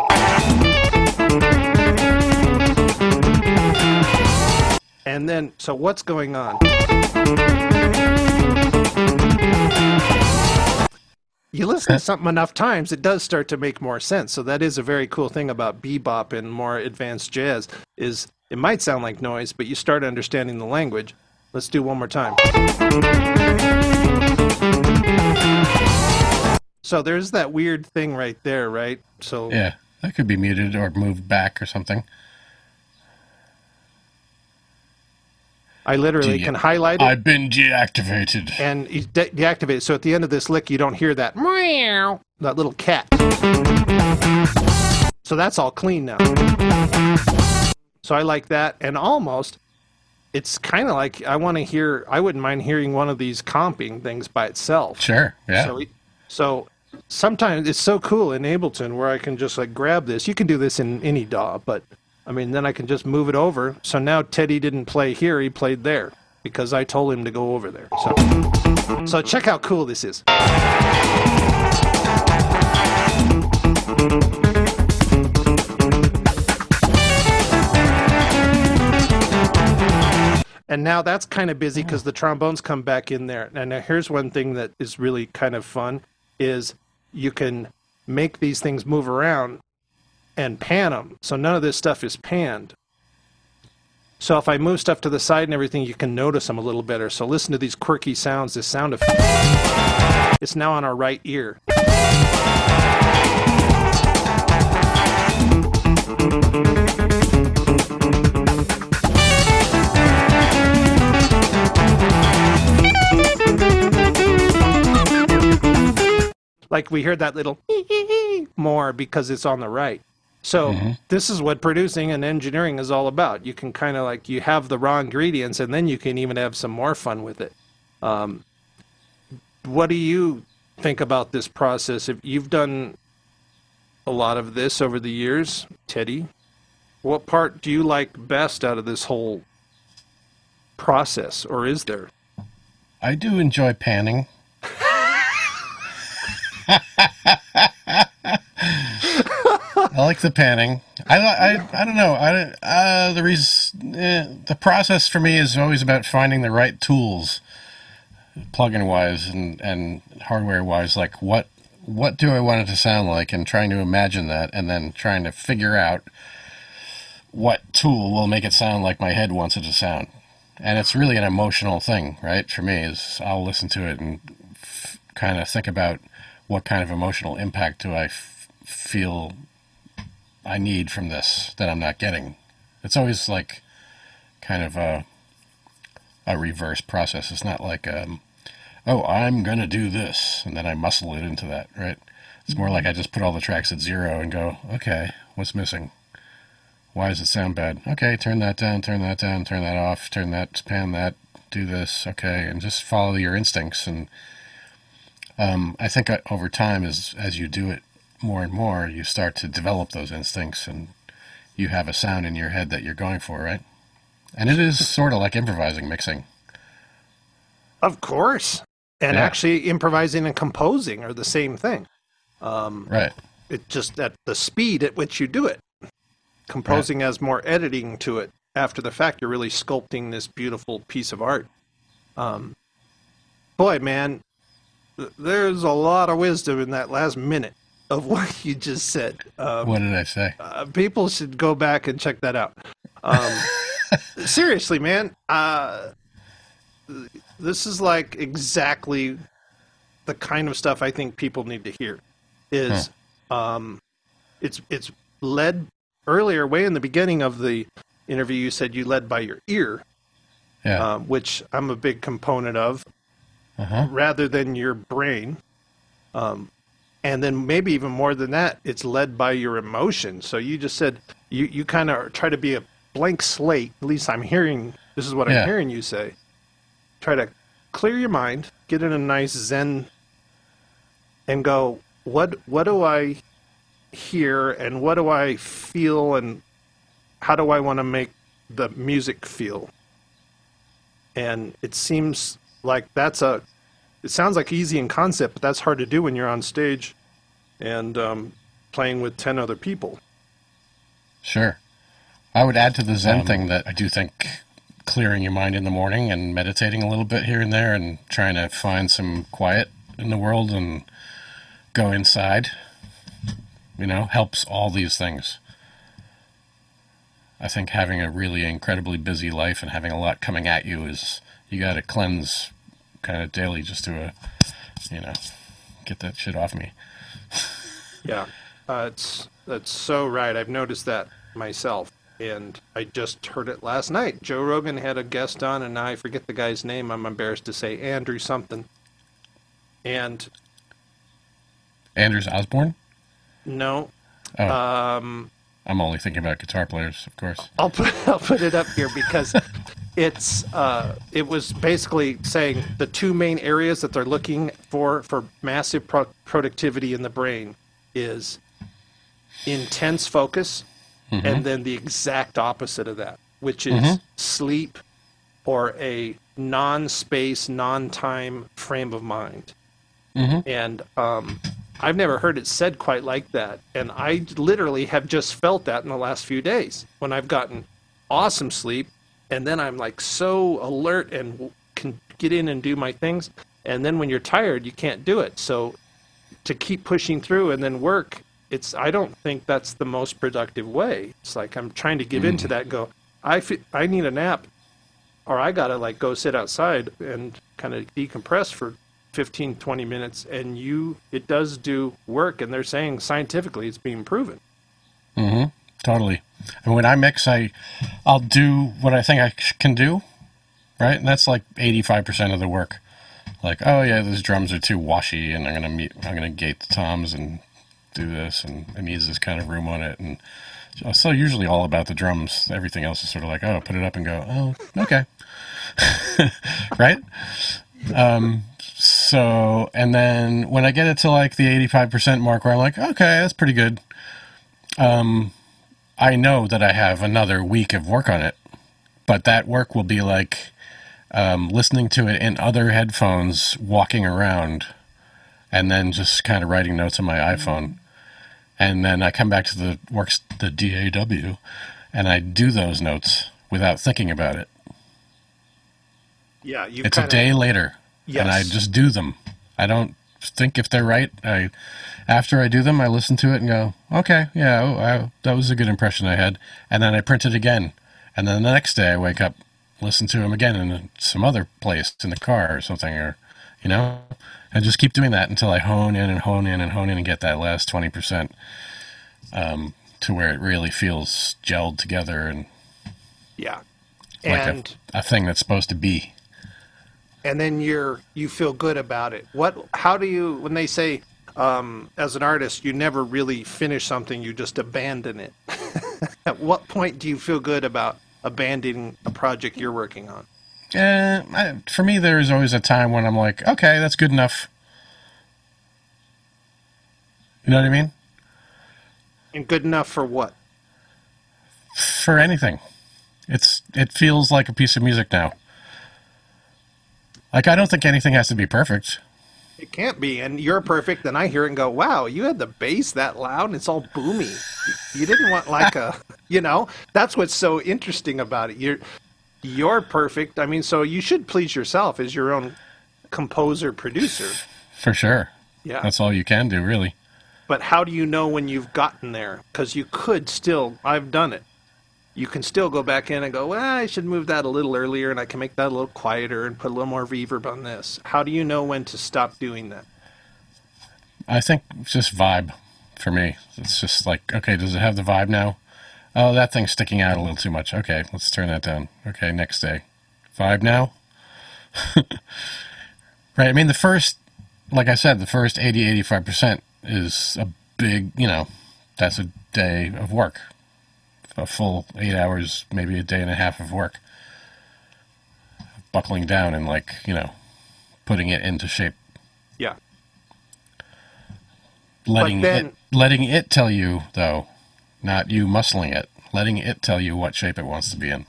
Speaker 3: And then, so what's going on? You listen to something enough times, it does start to make more sense. So that is a very cool thing about bebop and more advanced jazz is it might sound like noise, but you start understanding the language. Let's do one more time. So there's that weird thing right there, right? So
Speaker 1: yeah, that could be muted or moved back or something.
Speaker 3: I literally
Speaker 1: De-
Speaker 3: can highlight it
Speaker 1: I've been deactivated.
Speaker 3: and de- deactivate it. So at the end of this lick, you don't hear that meow, that little cat. So that's all clean now. So I like that, and almost, it's kind of like I want to hear. I wouldn't mind hearing one of these comping things by itself.
Speaker 1: Sure, yeah.
Speaker 3: So, so sometimes it's so cool in Ableton where I can just like grab this. You can do this in any DAW, but I mean, then I can just move it over. So now Teddy didn't play here; he played there because I told him to go over there. So, so check how cool this is. And now that's kind of busy because the trombones come back in there. And here's one thing that is really kind of fun is you can make these things move around and pan them. So none of this stuff is panned. So if I move stuff to the side and everything, you can notice them a little better. So listen to these quirky sounds, this sound effect. [LAUGHS] It's now on our right ear. like we hear that little [LAUGHS] more because it's on the right. So this is what producing and engineering is all about. You can kind of like you have the raw ingredients, and then you can even have some more fun with it. Um, what do you think about this process? If you've done a lot of this over the years, Teddy, what part do you like best out of this whole process, or is there?
Speaker 1: I do enjoy panning. [LAUGHS] [LAUGHS] I like the panning. I, I, I don't know. I, uh, the reason, eh, the process for me is always about finding the right tools, plugin wise and, and hardware wise. Like what what do I want it to sound like, and trying to imagine that, and then trying to figure out what tool will make it sound like my head wants it to sound. And it's really an emotional thing, right? For me, is I'll listen to it and f- kind of think about what kind of emotional impact do I f- feel I need from this that I'm not getting. It's always like kind of a a reverse process. It's not like um, oh, I'm gonna do this and then I muscle it into that, right? It's more like I just put all the tracks at zero and go, okay, what's missing? Why does it sound bad? Okay, turn that down, turn that down, turn that off, turn that, pan that, do this, okay, and just follow your instincts. And um, I think uh, over time, as as you do it more and more, you start to develop those instincts, and you have a sound in your head that you're going for, right? And it is sort of like improvising, mixing.
Speaker 3: Of course. And
Speaker 1: Yeah.
Speaker 3: actually, improvising and composing are the same thing.
Speaker 1: Right.
Speaker 3: It just at the speed at which you do it. Composing has more editing to it. After the fact, you're really sculpting this beautiful piece of art. Um, boy, man, there's a lot of wisdom in that last minute of what you just said. Um,
Speaker 1: What did I say?
Speaker 3: uh, people should go back and check that out. Um, [LAUGHS] seriously, man, uh, this is like exactly the kind of stuff I think people need to hear. Is um, it's it's led earlier, way in the beginning of the interview, you said you led by your ear,
Speaker 1: Yeah.
Speaker 3: um, which I'm a big component of,
Speaker 1: Uh huh.
Speaker 3: rather than your brain. Um, and then maybe even more than that, it's led by your emotion. So you just said you, you kind of try to be a blank slate. At least I'm hearing this is what
Speaker 1: Yeah.
Speaker 3: I'm hearing you say. Try to clear your mind, get in a nice zen, and go. What what do I hear, and what do I feel, and how do I want to make the music feel? And it seems like that's a it sounds like easy in concept, but that's hard to do when you're on stage and um, playing with 10 other people.
Speaker 1: Sure. I would add to the Zen thing that I do think clearing your mind in the morning and meditating a little bit here and there and trying to find some quiet in the world and go inside, you know, helps all these things. I think having a really incredibly busy life and having a lot coming at you is you got to cleanse kind of daily just to, uh, you know, get that shit off me.
Speaker 3: Yeah, uh, it's that's so right. I've noticed that myself, and I just heard it last night. Joe Rogan had a guest on, and I forget the guy's name. I'm embarrassed to say Andrew something. And
Speaker 1: Anders Osborne?
Speaker 3: no,
Speaker 1: Oh,
Speaker 3: um,
Speaker 1: I'm only thinking about guitar players, of course.
Speaker 3: I'll put [LAUGHS] I'll put it up here because [LAUGHS] it's uh, it was basically saying the two main areas that they're looking for for massive pro- productivity in the brain is intense focus mm-hmm. and then the exact opposite of that, which is mm-hmm. sleep or a non-space, non-time frame of mind. Mm-hmm. And um, I've never heard it said quite like that. And I literally have just felt that in the last few days when I've gotten awesome sleep. And then I'm like so alert and can get in and do my things. And then when you're tired, you can't do it. So to keep pushing through and then work, it's, I don't think that's the most productive way. It's like I'm trying to give into that and go, I, fe- I need a nap or I gotta like go sit outside and kind of decompress for 15, 20 minutes. And you, it does do work. And they're saying scientifically it's being proven.
Speaker 1: Mm-hmm totally. And when I mix, I I'll do what I think I can do, right? And that's like eighty five percent of the work. Like, oh yeah, those drums are too washy, and I'm gonna meet, I'm gonna gate the toms and do this, and it needs this kind of room on it, and so usually all about the drums. Everything else is sort of like, oh, put it up and go, oh, okay, [LAUGHS] right? Um, so, and then when I get it to like the eighty five percent mark, where I'm like, okay, that's pretty good. I know that I have another week of work on it, but that work will be like um, listening to it in other headphones, walking around, and then just kind of writing notes on my iPhone. And then I come back to the works the DAW, and I do those notes without thinking about it.
Speaker 3: Yeah. You
Speaker 1: It's a day later, and I just do them. I don't think if they're right. I after I do them, I listen to it and go, okay, yeah, oh, I, that was a good impression I had, and then I print it again, and then the next day I wake up, listen to them again in some other place in the car or something, or you know, and just keep doing that until I hone in and hone in and hone in and get that last twenty percent um, to where it really feels gelled together and
Speaker 3: Yeah.
Speaker 1: like a, a thing that's supposed to be.
Speaker 3: and then you're you feel good about it. What? How do you when they say um, as an artist you never really finish something, you just abandon it? [LAUGHS] At what point do you feel good about abandoning a project you're working on?
Speaker 1: Uh, I, for me, there is always a time when I'm like, okay, that's good enough. You know what I mean?
Speaker 3: And good enough for what?
Speaker 1: For anything, it's it feels like a piece of music now. Like I don't think anything has to be perfect.
Speaker 3: It can't be. And you're perfect. And I hear it and go, wow, you had the bass that loud and it's all boomy. You didn't want like a, [LAUGHS] you know, that's what's so interesting about it. You're, you're perfect. I mean, so you should please yourself as your own composer, producer.
Speaker 1: for sure.
Speaker 3: Yeah.
Speaker 1: That's all you can do, really.
Speaker 3: But how do you know when you've gotten there? Because you could still, I've done it. You can still go back in and go, well, I should move that a little earlier and I can make that a little quieter and put a little more reverb on this. How do you know when to stop doing that?
Speaker 1: I think it's just vibe for me. It's just like, okay, does it have the vibe now? Oh, that thing's sticking out a little too much. Okay, let's turn that down. Okay, next day. Vibe now? [LAUGHS] right. I mean, the first, like I said, the first 80, 85% is a big, you know, that's a day of work. A full eight hours, maybe a day and a half of work. Buckling down and, like, you know, putting it into shape.
Speaker 3: Yeah.
Speaker 1: letting
Speaker 3: then-
Speaker 1: it letting it tell you though not you muscling it letting it tell you what shape it wants to be in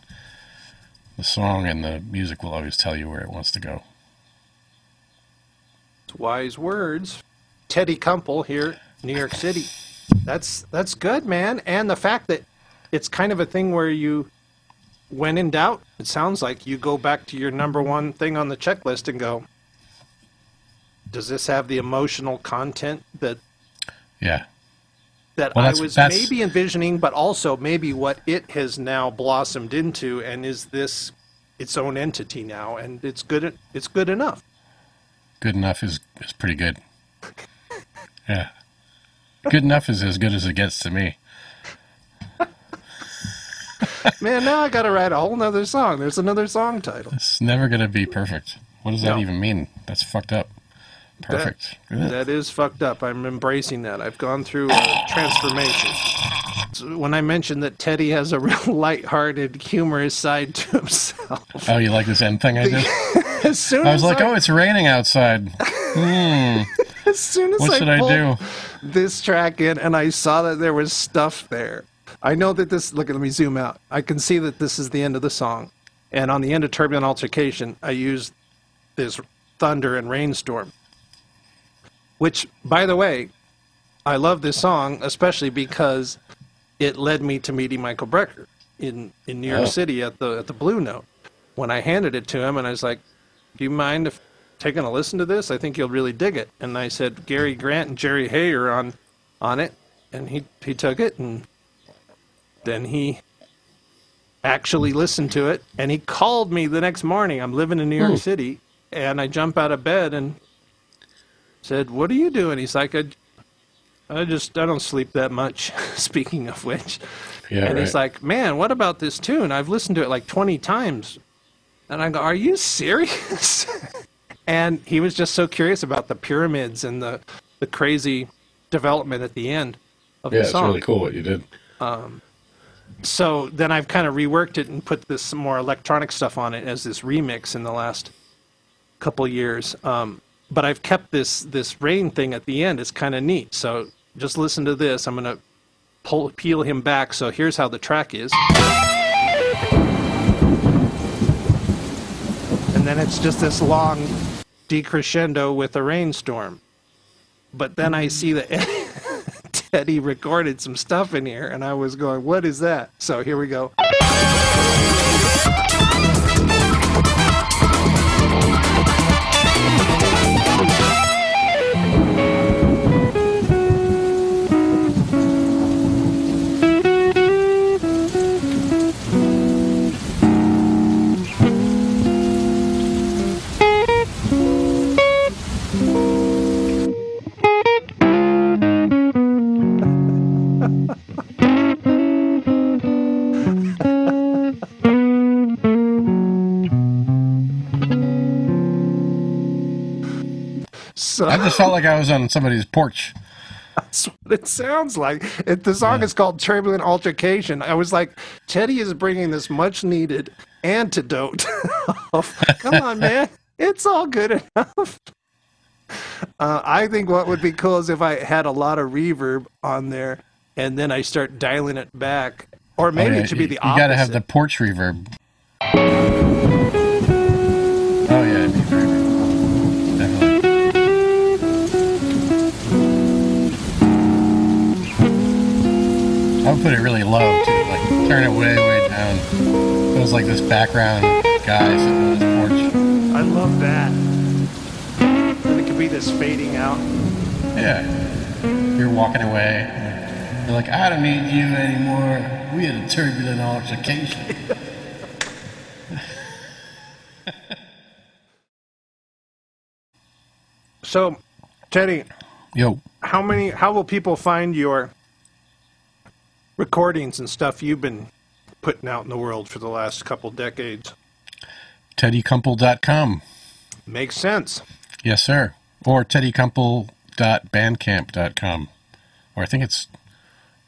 Speaker 1: the song and the music will always tell you where it wants to go
Speaker 3: It's wise words. Teddy Kumpel here, New York City. That's that's good, man. And the fact that it's kind of a thing where you, when in doubt, it sounds like you go back to your number one thing on the checklist and go, does this have the emotional content that
Speaker 1: yeah
Speaker 3: that
Speaker 1: Well,
Speaker 3: I was
Speaker 1: that's-
Speaker 3: maybe envisioning, but also maybe what it has now blossomed into, and is this its own entity now, and it's good. It's good enough.
Speaker 1: good enough is is pretty good yeah good enough is as good as it gets to me [LAUGHS]
Speaker 3: Man, now I got to write a whole nother song. There's another song title.
Speaker 1: it's never gonna be perfect what does that
Speaker 3: No.
Speaker 1: even mean that's fucked up perfect Ugh.
Speaker 3: That is fucked up. I'm embracing that. I've gone through a transformation. So when I mentioned that Teddy has a [LAUGHS] real light-hearted, humorous side to himself,
Speaker 1: oh you like this end thing i did [LAUGHS]
Speaker 3: as soon
Speaker 1: i was
Speaker 3: as
Speaker 1: like oh it's raining outside hmm
Speaker 3: as soon as
Speaker 1: what
Speaker 3: I
Speaker 1: should i
Speaker 3: pulled
Speaker 1: do
Speaker 3: this track in and I saw that there was stuff there. I know that this. Look, let me zoom out. I can see that this is the end of the song, and on the end of Turbulent Altercation, I used this thunder and rainstorm. Which, by the way, I love this song, especially because it led me to meeting Michael Brecker in, in New York
Speaker 1: Oh.
Speaker 3: City at the at the Blue Note. When I handed it to him, and I was like, "Do you mind if taking a listen to this? I think you'll really dig it." And I said, "Gary Grant and Jerry Hey are on on it," and he he took it, and then he actually listened to it, and he called me the next morning. I'm living in New York hmm. City, and I jump out of bed and said, "What are you doing?" He's like, "I, I just I don't sleep that much." [LAUGHS] Speaking of which,
Speaker 1: yeah
Speaker 3: and
Speaker 1: right.
Speaker 3: he's like, "Man, what about this tune? I've listened to it like 20 times." And I go, "Are you serious?" [LAUGHS] and he was just so curious about the pyramids and the the crazy development at the end of
Speaker 5: Yeah,
Speaker 3: the
Speaker 5: it's really cool what you did.
Speaker 3: Um, So then I've kind of reworked it and put this more electronic stuff on it as this remix in the last couple years. Um, but I've kept this this rain thing at the end. It's kind of neat. So just listen to this. I'm gonna pull peel him back. So here's how the track is. And then it's just this long decrescendo with a rainstorm. But then I see [LAUGHS] that he recorded some stuff in here, and I was going, "What is that?" So here we go. So
Speaker 1: I just felt like I was on somebody's porch.
Speaker 3: that's what it sounds like. It, the song is called Turbulent Altercation. I was like, Teddy is bringing this much needed antidote. [LAUGHS] Come on, [LAUGHS] man. It's all good enough. Uh, I think what would be cool is if I had a lot of reverb on there and then I start dialing it back. Or maybe
Speaker 1: Oh, yeah,
Speaker 3: it should be
Speaker 1: you-
Speaker 3: the
Speaker 1: you
Speaker 3: opposite.
Speaker 1: gotta have the porch reverb. I would put it really low too, like turn it way, way down. It was like this background guy sitting on his porch.
Speaker 3: I love that. Then it could be this fading out.
Speaker 1: Yeah. You're walking away. You're like, I don't need you anymore. We had a turbulent altercation. [LAUGHS]
Speaker 3: So, Teddy,
Speaker 1: Yo,
Speaker 3: how many? How will people find your recordings and stuff you've been putting out in the world for the last couple decades?
Speaker 1: teddykumpel.com.
Speaker 3: Makes sense.
Speaker 1: Yes, sir. Or teddykumpel.bandcamp.com. Or I think it's,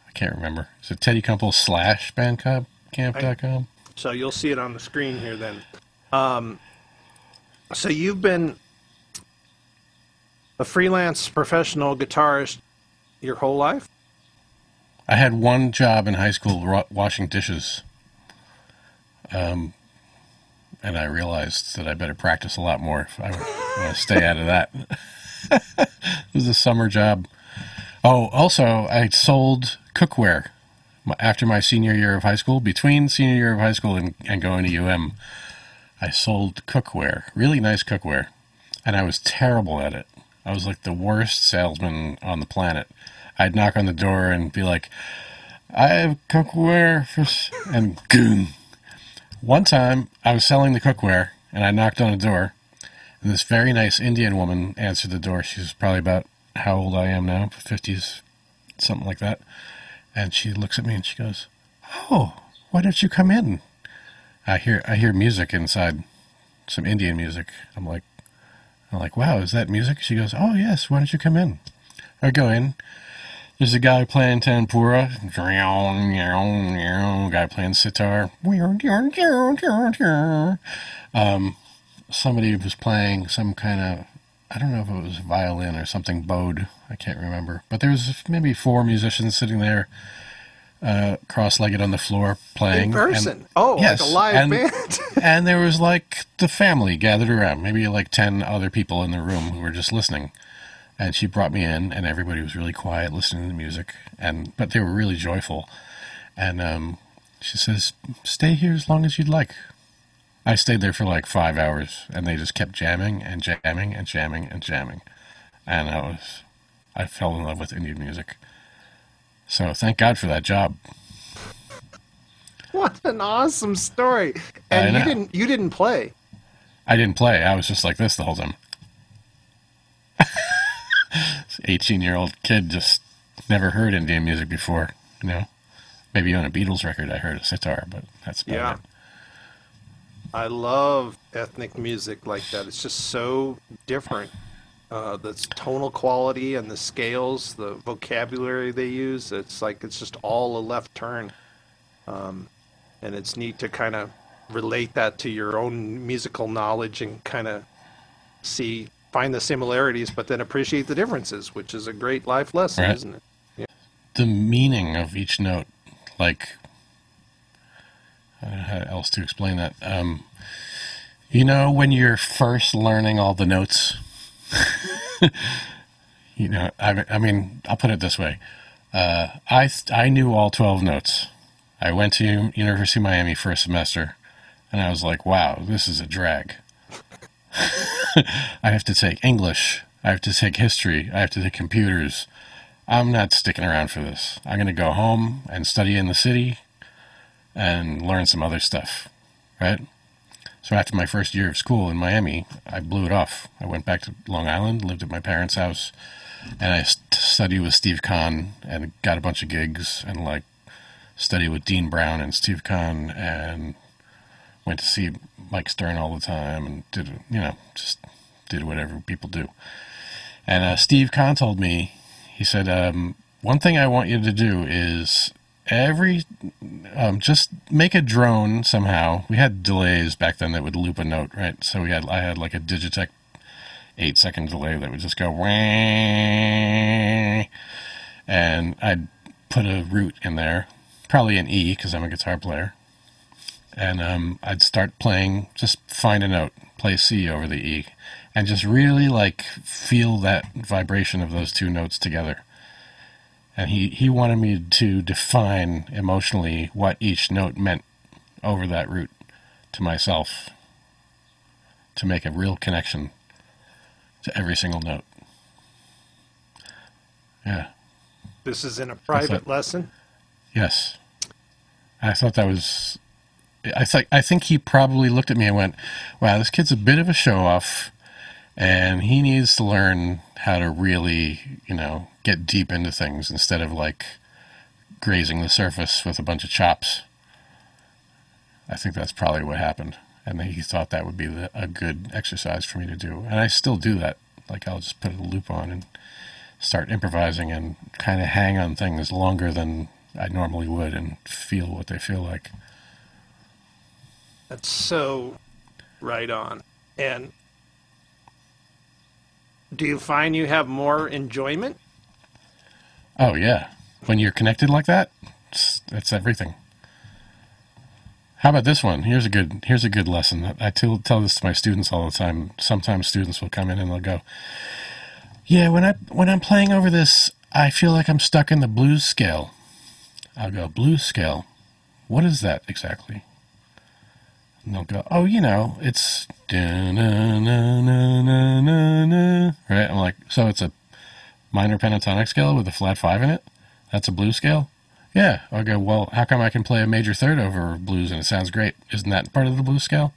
Speaker 1: I can't remember. Is it teddykumpel slash bandcamp.com?
Speaker 3: So you'll see it on the screen here then. Um, so you've been a freelance professional guitarist your whole life?
Speaker 1: I had one job in high school washing dishes. Um, and I realized that I better practice a lot more if I want to stay out of that. [LAUGHS] it was a summer job. Oh, also, I sold cookware after my senior year of high school. Between senior year of high school and, and going to UM, I sold cookware, really nice cookware. And I was terrible at it. I was like the worst salesman on the planet. I'd knock on the door and be like, I have cookware for. s-" And goon. One time, I was selling the cookware and I knocked on a door. And this very nice Indian woman answered the door. She was probably about how old I am now, 50s, something like that. And she looks at me and she goes, "Oh, why don't you come in?" I hear I hear music inside, some Indian music. I'm like, I'm like, "Wow, is that music?" She goes, "Oh yes, why don't you come in?" I go in. There's a guy playing tanpura, guy playing sitar. Um, somebody was playing some kind of I don't know if it was violin or something bowed. I can't remember. But there was maybe four musicians sitting there, uh, cross-legged on the floor playing.
Speaker 3: In
Speaker 1: and-
Speaker 3: person? oh,
Speaker 1: yes,
Speaker 3: like a live
Speaker 1: and-
Speaker 3: band? [LAUGHS]
Speaker 1: and there was like the family gathered around, maybe like 10 other people in the room who were just listening. And she brought me in, and everybody was really quiet listening to the music, and but they were really joyful. And um, she says, "Stay here as long as you'd like." I stayed there for like five hours, and they just kept jamming and jamming and jamming and jamming, and I was, I fell in love with Indian music. So thank God for that job.
Speaker 3: what an awesome story! And you didn't you didn't play.
Speaker 1: I didn't play. I was just like this the whole time. [LAUGHS] 18 year old kid just never heard Indian music before, you know? Maybe on a Beatles record I heard a sitar, but that's about
Speaker 3: Yeah.
Speaker 1: it.
Speaker 3: I love ethnic music like that. It's just so different. Uh, the tonal quality and the scales, the vocabulary they use, it's like it's just all a left turn. Um, and it's neat to kind of relate that to your own musical knowledge and kind of see, find the similarities, but then appreciate the differences, which is a great life lesson,
Speaker 1: Right.
Speaker 3: isn't it?
Speaker 1: The meaning of each note, like, I don't know how else to explain that. Um, you know, when you're first learning all the notes, [LAUGHS] you know, I, I mean, I'll put it this way. Uh, I, I knew all 12 notes. I went to University of Miami for a semester, and I was like, wow, this is a drag. [LAUGHS] I have to take English. I have to take history. I have to take computers. I'm not sticking around for this. I'm going to go home and study in the city and learn some other stuff, right? So after my first year of school in Miami, I blew it off. I went back to Long Island, lived at my parents' house, and I st- studied with Steve Kahn and got a bunch of gigs and like studied with Dean Brown and Steve Kahn and went to see Mike Stern all the time and did you know just did whatever people do. And uh, Steve Kahn told me, he said, um, one thing I want you to do is every um, just make a drone somehow. We had delays back then that would loop a note, right? So we had I had like a Digitech eight second delay that would just go wah, and I'd put a root in there, probably an E because I'm a guitar player, and um, I'd start playing. Just find a note, play C over the E, and just really like feel that vibration of those two notes together and he, he wanted me to define emotionally what each note meant over that root to myself to make a real connection to every single note. Yeah.
Speaker 3: This is in a private
Speaker 1: thought-
Speaker 3: lesson.
Speaker 1: Yes. I thought that was. I think I think he probably looked at me and went, "Wow, this kid's a bit of a show off, and he needs to learn how to really, you know, get deep into things instead of like grazing the surface with a bunch of chops." I think that's probably what happened, and he thought that would be the, a good exercise for me to do, and I still do that. Like I'll just put a loop on and start improvising and kind of hang on things longer than I normally would and feel what they feel like.
Speaker 3: That's so right on. And do you find you have more enjoyment?
Speaker 1: Oh yeah, when you're connected like that, it's everything. How about this one? Here's a good here's a good lesson. I tell tell this to my students all the time. Sometimes students will come in and they'll go, "Yeah, when I when I'm playing over this, I feel like I'm stuck in the blues scale." I'll go, "Blues scale? What is that exactly?" And they'll go, "Oh, you know, it's da-na-na-na-na-na-na." right." I'm like, "So it's a minor pentatonic scale with a flat five in it? That's a blues scale?" Yeah. I'll go, well, how come I can play a major third over blues and it sounds great? Isn't that part of the blues scale?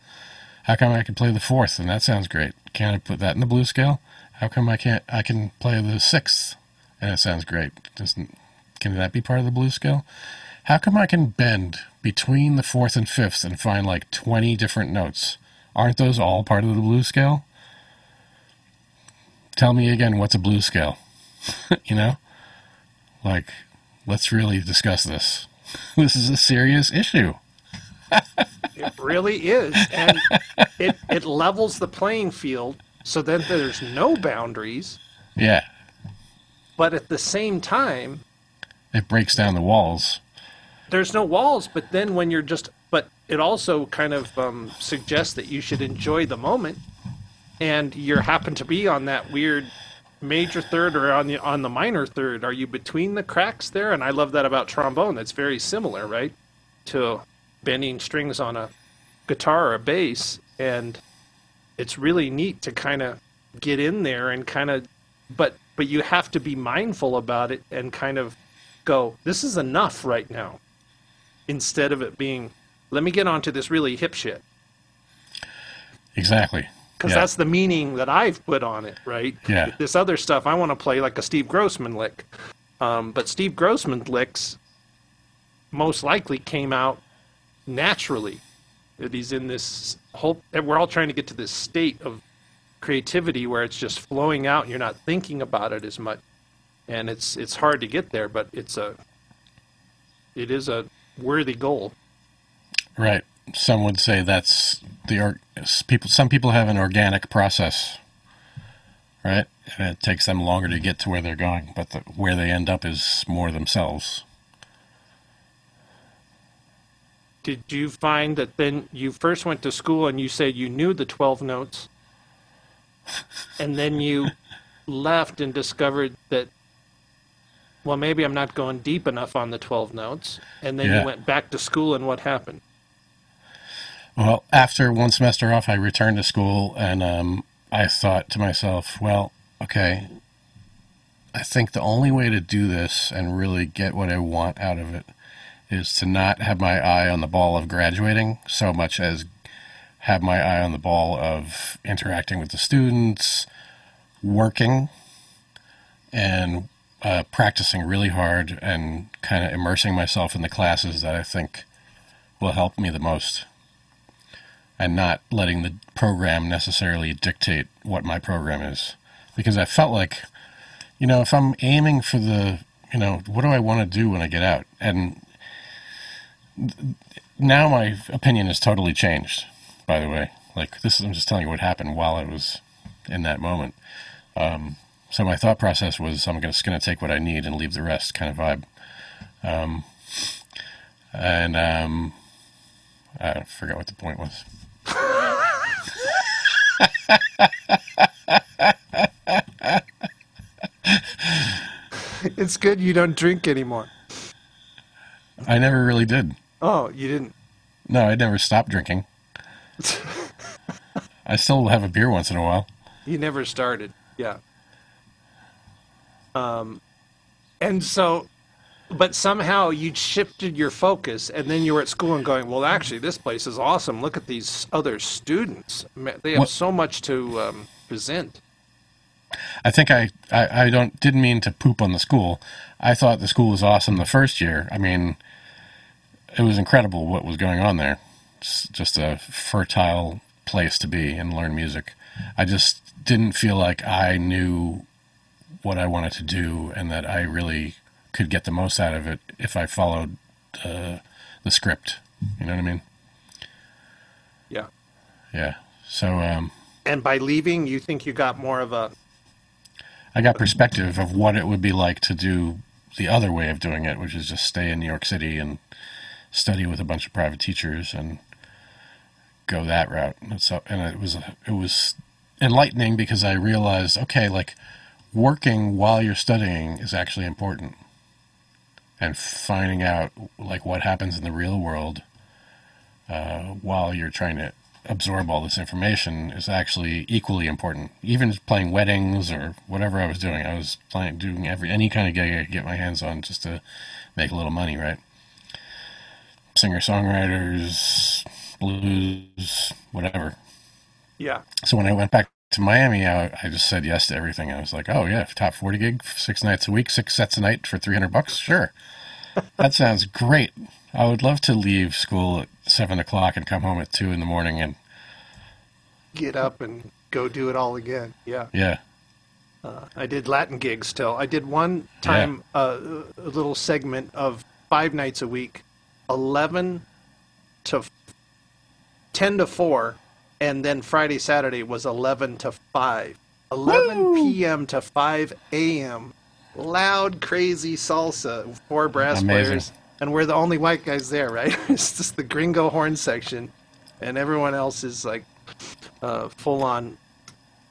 Speaker 1: How come I can play the fourth and that sounds great? Can't I put that in the blues scale? How come I can't? I can play the sixth and it sounds great. Doesn't can that be part of the blues scale? How come I can bend between the fourth and fifth and find like twenty different notes? Aren't those all part of the blues scale? Tell me again, what's a blues scale? [LAUGHS] you know, like let's really discuss this. [LAUGHS] this is a serious issue. [LAUGHS]
Speaker 3: It really is. And it, it levels the playing field so that there's no boundaries.
Speaker 1: Yeah,
Speaker 3: But at the same time,
Speaker 1: it breaks down the walls.
Speaker 3: There's no walls. But then when you're just, but it also kind of um, suggests that you should enjoy the moment. And you happen to be on that weird major third or on the on the minor third. Are you between the cracks there? And I love that about trombone. That's very similar, right, to bending strings on a guitar or a bass. And it's really neat to kind of get in there and kind of, but but you have to be mindful about it and kind of go, this is enough right now, instead of it being, let me get onto this really hip shit
Speaker 1: Exactly.
Speaker 3: because
Speaker 1: Yeah.
Speaker 3: that's the meaning that I've put on it, right?
Speaker 1: Yeah.
Speaker 3: This other stuff, I want to play like a Steve Grossman lick, um, but Steve Grossman licks most likely came out naturally. That he's in this whole. We're all trying to get to this state of creativity where it's just flowing out, and you're not thinking about it as much, and it's it's hard to get there, but it's a. It is a worthy goal.
Speaker 1: Right. Some would say that's the or- people. Some people have an organic process, right? And it takes them longer to get to where they're going, but the, where they end up is more themselves.
Speaker 3: Did you find that then you first went to school and you said you knew the 12 notes, and then you [LAUGHS] left and discovered that, well, maybe I'm not going deep enough on the 12 notes, and then
Speaker 1: Yeah.
Speaker 3: you went back to school, and what happened?
Speaker 1: Well, after one semester off, I returned to school and um, I thought to myself, well, okay, I think the only way to do this and really get what I want out of it is to not have my eye on the ball of graduating so much as have my eye on the ball of interacting with the students, working, and uh, practicing really hard and kind of immersing myself in the classes that I think will help me the most and not letting the program necessarily dictate what my program is. Because I felt like, you know, if I'm aiming for the, you know, what do I want to do when I get out? And now my opinion has totally changed, by the way. Like, this is, I'm just telling you what happened while I was in that moment. Um, so my thought process was I'm just going to take what I need and leave the rest kind of vibe. Um, and um, I forgot what the point was.
Speaker 3: It's good you don't drink anymore.
Speaker 1: I never really did.
Speaker 3: Oh, you didn't.
Speaker 1: No, I never stopped drinking. [LAUGHS] I still have a beer once in a while.
Speaker 3: You never started. Yeah. Um, and so, but somehow you shifted your focus, and then you were at school and going, well, actually, this place is awesome. Look at these other students. They have
Speaker 1: What-
Speaker 3: so much to um, present.
Speaker 1: I think I, I, I don't didn't mean to poop on the school. I thought the school was awesome the first year. I mean, it was incredible what was going on there. It's just a fertile place to be and learn music. I just didn't feel like I knew what I wanted to do and that I really could get the most out of it if I followed uh, the script. You know what I mean?
Speaker 3: Yeah.
Speaker 1: Yeah. So um,
Speaker 3: And by leaving, you think you got more of a
Speaker 1: I got perspective of what it would be like to do the other way of doing it, which is just stay in New York City and study with a bunch of private teachers and go that route. And so, and it was it was enlightening because I realized, okay, like working while you're studying is actually important, and finding out like what happens in the real world uh, while you're trying to absorb all this information is actually equally important. Even playing weddings or whatever I was doing, I was playing doing every any kind of gig I could get my hands on just to make a little money, right? Singer songwriters, blues, whatever.
Speaker 3: yeah.
Speaker 1: So when I went back to Miami, I, I just said yes to everything. I was like, oh yeah, top forty gig, six nights a week, six sets a night for three hundred bucks. Sure, [LAUGHS] that sounds great. I would love to leave school at seven o'clock and come home at two in the morning. And
Speaker 3: Get up and go do it all again. Yeah.
Speaker 1: yeah,
Speaker 3: I did Latin gigs still. I did one time uh, a little segment of five nights a week, 11 to f- 10 to 4, and then Friday, Saturday was 11 to 5. 11 p.m. to 5 a.m. Loud, crazy salsa, four brass
Speaker 1: Amazing.
Speaker 3: players. And we're the only white guys there, right? [LAUGHS] it's just the gringo horn section. And everyone else is like uh, full on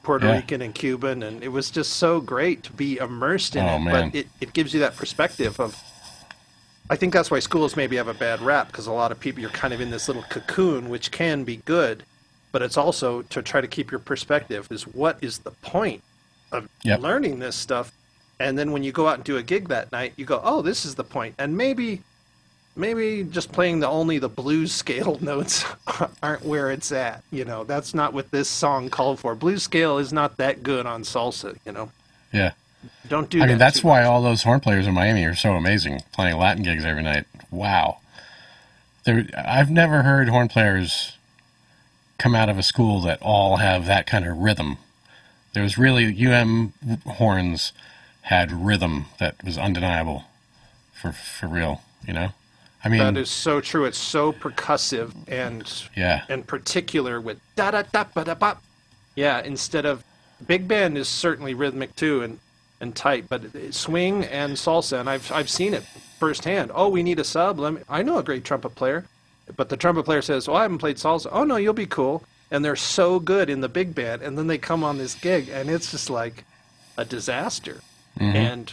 Speaker 3: Puerto
Speaker 1: Yeah.
Speaker 3: Rican and Cuban, and it was just so great to be immersed in
Speaker 1: Oh,
Speaker 3: it.
Speaker 1: man.
Speaker 3: But it, it gives you that perspective of. I think that's why schools maybe have a bad rap because a lot of people you're kind of in this little cocoon, which can be good, but it's also to try to keep your perspective. Is what is the point of
Speaker 1: Yep.
Speaker 3: learning this stuff? And then when you go out and do a gig that night, you go, "Oh, this is the point," and maybe maybe just playing the only the blues [LAUGHS] scale notes [LAUGHS] aren't where it's at. You know, that's not what this song called for. Blues scale is not that good on salsa. You know,
Speaker 1: yeah.
Speaker 3: don't do
Speaker 1: I
Speaker 3: that.
Speaker 1: mean, that's why
Speaker 3: much.
Speaker 1: all those horn players in Miami are so amazing, playing Latin gigs every night. Wow. There, I've never heard horn players come out of a school that all have that kind of rhythm. There was really UM horns had rhythm that was undeniable, for for real. You know, I mean,
Speaker 3: That is so true. It's so percussive and
Speaker 1: yeah,
Speaker 3: and particular with da da da ba da bop. Yeah, instead of big band is certainly rhythmic too and and tight, but swing and salsa, and I've I've seen it firsthand. Oh, we need a sub. Let me, I know a great trumpet player, but the trumpet player says, "Oh, I haven't played salsa." Oh no, you'll be cool. And they're so good in the big band, and then they come on this gig, and it's just like a disaster. And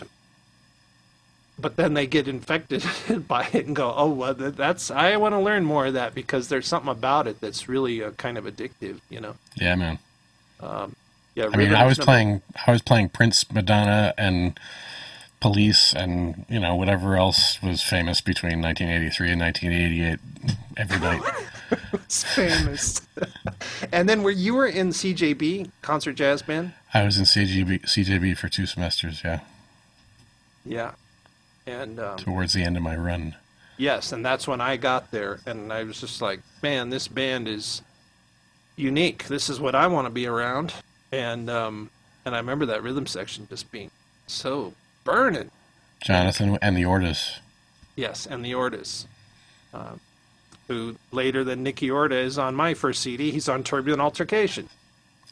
Speaker 3: but then they get infected [LAUGHS] by it and go, "Oh, well, that's I want to learn more of that because there's something about it that's really uh, kind of addictive." You know?
Speaker 1: yeah, man.
Speaker 3: Yeah.
Speaker 1: I mean, I was
Speaker 3: number-
Speaker 1: playing, I was playing Prince, Madonna, and Police, and you know whatever else was famous between 1983 and 1988 every night. [LAUGHS]
Speaker 3: It's famous. [LAUGHS] and then were you were in CJB concert jazz band?
Speaker 1: I was in CGB, CJB for two semesters, yeah,
Speaker 3: Yeah. And um,
Speaker 1: towards the end of my run.
Speaker 3: yes, and that's when I got there, and I was just like, "Man, this band is unique. This is what I want to be around." And um, and I remember that rhythm section just being so burning.
Speaker 1: Jonathan and the Ortas.
Speaker 3: Yes, and the Ortas, uh, who later than Nicky Orta is on my first CD. He's on Turbulent Altercation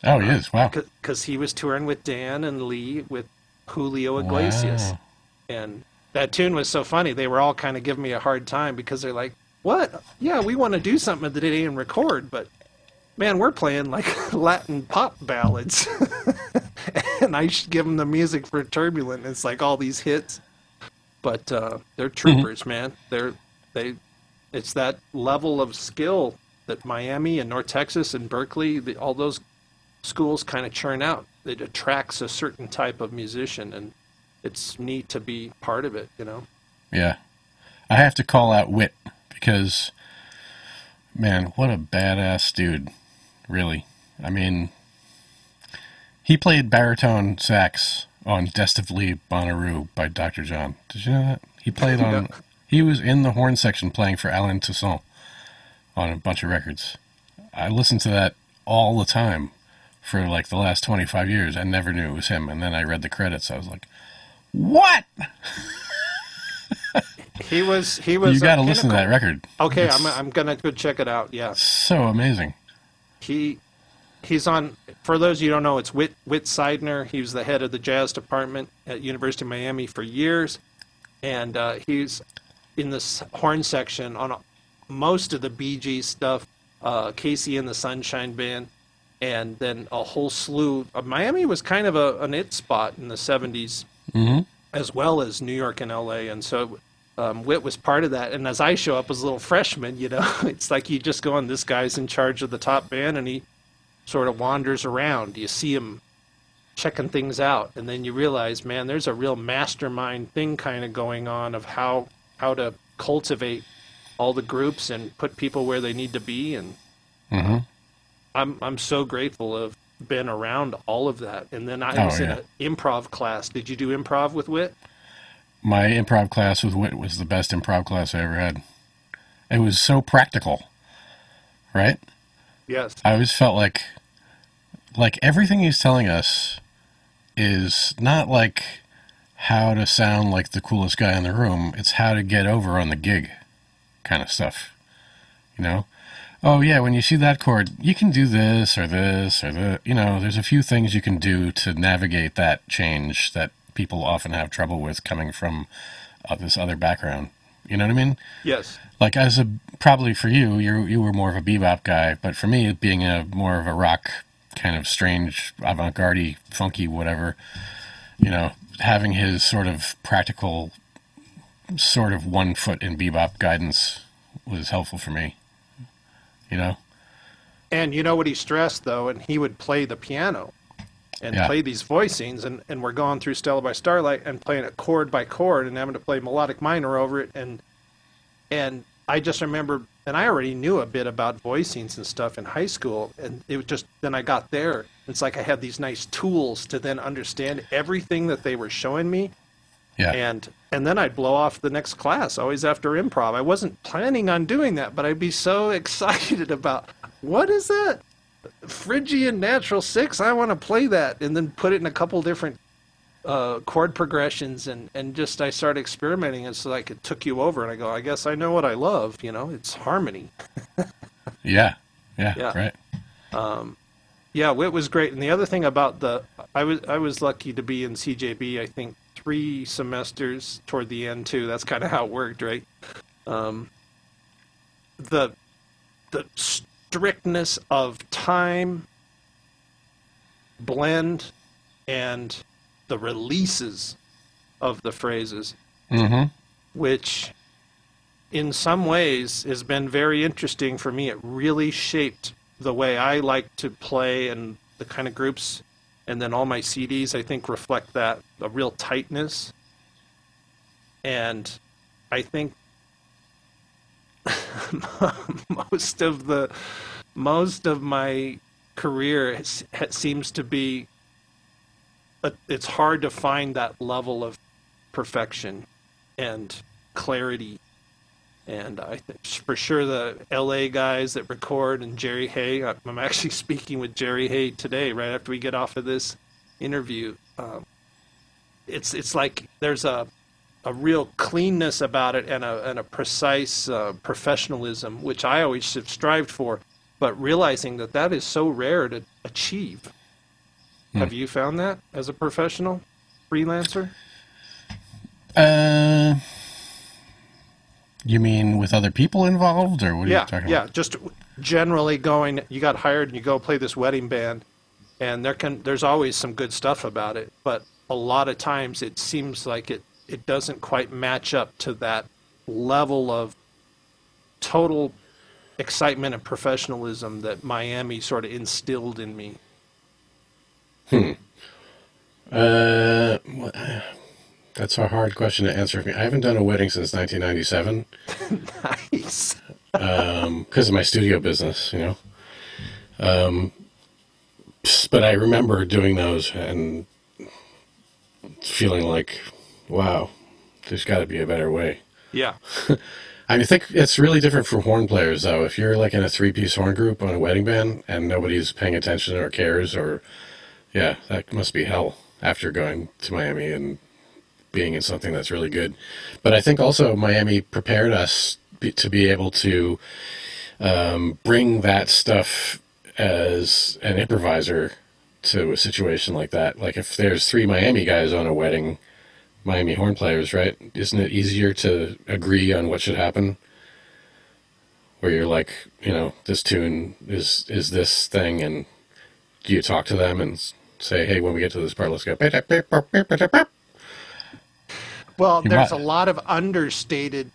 Speaker 1: Oh, he is. Wow.
Speaker 3: because he was touring with Dan and Lee with Julio Iglesias,
Speaker 1: Wow.
Speaker 3: and that tune was so funny. They were all kind of giving me a hard time because they're like, "What? Yeah, we want to do something today and record, but." Man, we're playing like [LAUGHS] Latin pop ballads, [LAUGHS] [LAUGHS] and I should give them the music for Turbulent. It's like all these hits, but uh, they're troopers, man. They're they. It's that level of skill that Miami and North Texas and Berklee, the, all those schools kind of churn out. It attracts a certain type of musician, and it's neat to be part of it. You know.
Speaker 1: Yeah. I have to call out Whit because, man, what a badass dude. Really. I mean, he played baritone sax on Desitively Bonnaroo by Dr. John. Did you know that? He played on,
Speaker 3: No.
Speaker 1: he was in the horn section playing for Allen Toussaint on a bunch of records. I listened to that all the time for like the last 25 years and never knew it was him. And then I read the credits. I was like, what? [LAUGHS]
Speaker 3: He was. He was.
Speaker 1: You got to listen to that record.
Speaker 3: Okay,
Speaker 1: It's
Speaker 3: I'm. I'm gonna go check it out. Yeah.
Speaker 1: so amazing.
Speaker 3: he he's on for those you don't know it's Whit Whit Sidener. He was the head of the jazz department at University of Miami for years. And uh, he's in this horn section on most of the Bee Gees stuff uh, KC and the Sunshine Band and then a whole slew of Miami was kind of a, an it spot in the 70s as well as New York and LA and so um, Whit was part of that. And as I show up as a little freshman, you know, [LAUGHS] it's like you just go on, this guy's in charge of the top band, and he sort of wanders around. You see him checking things out, and then you realize, man, there's a real mastermind thing kind of going on of how how to cultivate all the groups and put people where they need to be. And mm-hmm. I'm I'm so grateful of been around all of that. And then I
Speaker 1: Oh,
Speaker 3: was in an improv class. Did you do improv with Whit?
Speaker 1: My improv class with Whit was the best improv class I ever had. It was so practical, right?
Speaker 3: Yes.
Speaker 1: I always felt like like everything he's telling us is not like how to sound like the coolest guy in the room. It's how to get over on the gig kind of stuff. You know? Oh yeah, when you see that chord, you can do this or this or the you know, there's a few things you can do to navigate that change that people often have trouble with coming from uh, this other background. You know what I mean?
Speaker 3: Yes.
Speaker 1: like as a probably for you you you were more of a bebop guy but for me being a more of a rock kind of strange avant-garde funky whatever you know having his sort of practical sort of one foot in bebop guidance was helpful for me you know
Speaker 3: And you know what he stressed though, and he would play the piano and
Speaker 1: Yeah.
Speaker 3: play these voicings, and, and we're going through Stella by Starlight and playing it chord by chord and having to play melodic minor over it, and and I just remember, and I already knew a bit about voicings and stuff in high school, and it was just then I got there, it's like I had these nice tools to then understand everything that they were showing me,
Speaker 1: yeah
Speaker 3: and and then I'd blow off the next class always after improv. I wasn't planning on doing that, but I'd be so [LAUGHS] excited about what is that Phrygian natural six? I want to play that, and then put it in a couple different uh, chord progressions, and and just I started experimenting. and so like it took you over, and I go, I guess I know what I love. You know, it's harmony. [LAUGHS]
Speaker 1: yeah yeah
Speaker 3: Yeah.
Speaker 1: right Um,
Speaker 3: Yeah, it was great. And the other thing about the, I was I was lucky to be in CJB. I think three semesters toward the end too. That's kind of how it worked, right? Um, the the strictness of time, blend, and the releases of the phrases,
Speaker 1: mm-hmm
Speaker 3: which in some ways has been very interesting for me. It really shaped the way I like to play and the kind of groups, and then all my CDs I think reflect that a real tightness. And I think [LAUGHS] most of the most of my career seems to be it's hard to find that level of perfection and clarity. And I think for sure the LA guys that record and Jerry Hey, I'm actually [LAUGHS] speaking with Jerry Hey today, right after we get off of this interview. Um, it's it's like there's a a real cleanness about it and a and a precise uh, professionalism, which I always have strived for, but realizing that that is so rare to achieve. Have you found that as a professional freelancer?
Speaker 1: uh you mean with other people involved or what are
Speaker 3: yeah,
Speaker 1: you talking
Speaker 3: yeah.
Speaker 1: about Yeah,
Speaker 3: Just generally going, you got hired and you go play this wedding band, and there can there's always some good stuff about it, but a lot of times it seems like it it doesn't quite match up to that level of total excitement and professionalism that Miami sort of instilled in me.
Speaker 5: Uh, wha- that's a hard question to answer for me. I haven't done a wedding since 1997 [LAUGHS]
Speaker 3: Nice.
Speaker 5: because of my studio business, you know. Um, but I remember doing those and feeling like, wow, there's got to be a better way.
Speaker 3: Yeah. [LAUGHS]
Speaker 5: I mean, think it's really different for horn players, though. If you're like in a three-piece horn group on a wedding band and nobody's paying attention or cares, or yeah, that must be hell after going to Miami and being in something that's really good. But I think also Miami prepared us be, to be able to um, bring that stuff as an improviser to a situation like that. Like if there's three Miami guys on a wedding, Miami horn players, right? Isn't it easier to agree on what should happen? Where you're like, you know, this tune is is this thing, and do you talk to them and say, hey, when we get to this part, let's go.
Speaker 3: Well, there's a lot of understated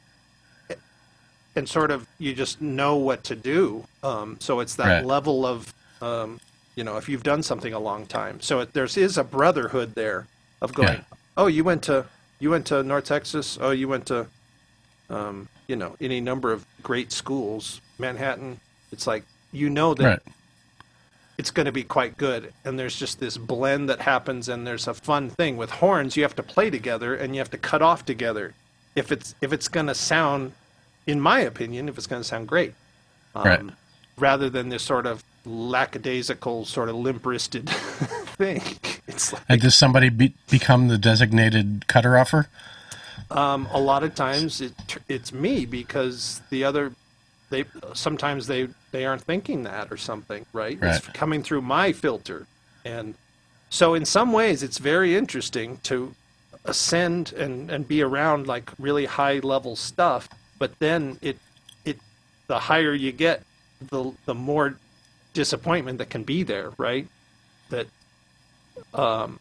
Speaker 3: and sort of you just know what to do. Um, so it's that
Speaker 1: Right.
Speaker 3: level of, um, you know, if you've done something a long time. So it, there's is a brotherhood there of going,
Speaker 1: Yeah.
Speaker 3: Oh, you went to you went to North Texas. Oh, you went to, um, you know, any number of great schools, Manhattan. It's like you know that
Speaker 1: Right.
Speaker 3: it's going to be quite good. And there's just this blend that happens, and there's a fun thing with horns. You have to play together, and you have to cut off together. If it's if it's going to sound, in my opinion, if it's going to sound great, um,
Speaker 1: Right.
Speaker 3: rather than this sort of lackadaisical, sort of limp-wristed [LAUGHS] thing. [LAUGHS] It's like
Speaker 1: And does somebody be, become the designated cutter offer?
Speaker 3: um, a lot of times it it's me because the other they sometimes they they aren't thinking that or something right, it's coming through my filter. And so in some ways it's very interesting to ascend and and be around like really high level stuff but then it it the higher you get the the more disappointment that can be there right? That um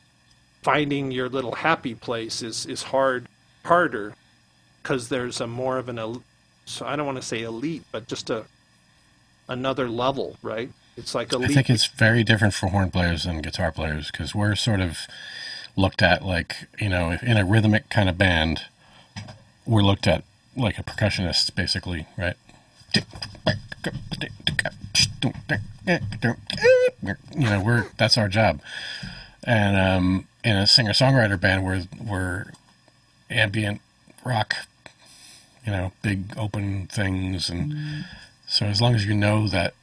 Speaker 3: finding your little happy place is is hard harder because there's a more of an so I don't want to say elite, but just a another level, right? It's like elite.
Speaker 1: I think it's very different for horn players and guitar players because we're sort of looked at like, you know, in a rhythmic kind of band, we're looked at like a percussionist, basically, right? You know, we're that's our job. And um, in a singer songwriter band, we're we're ambient rock, you know, big open things, and so as long as you know that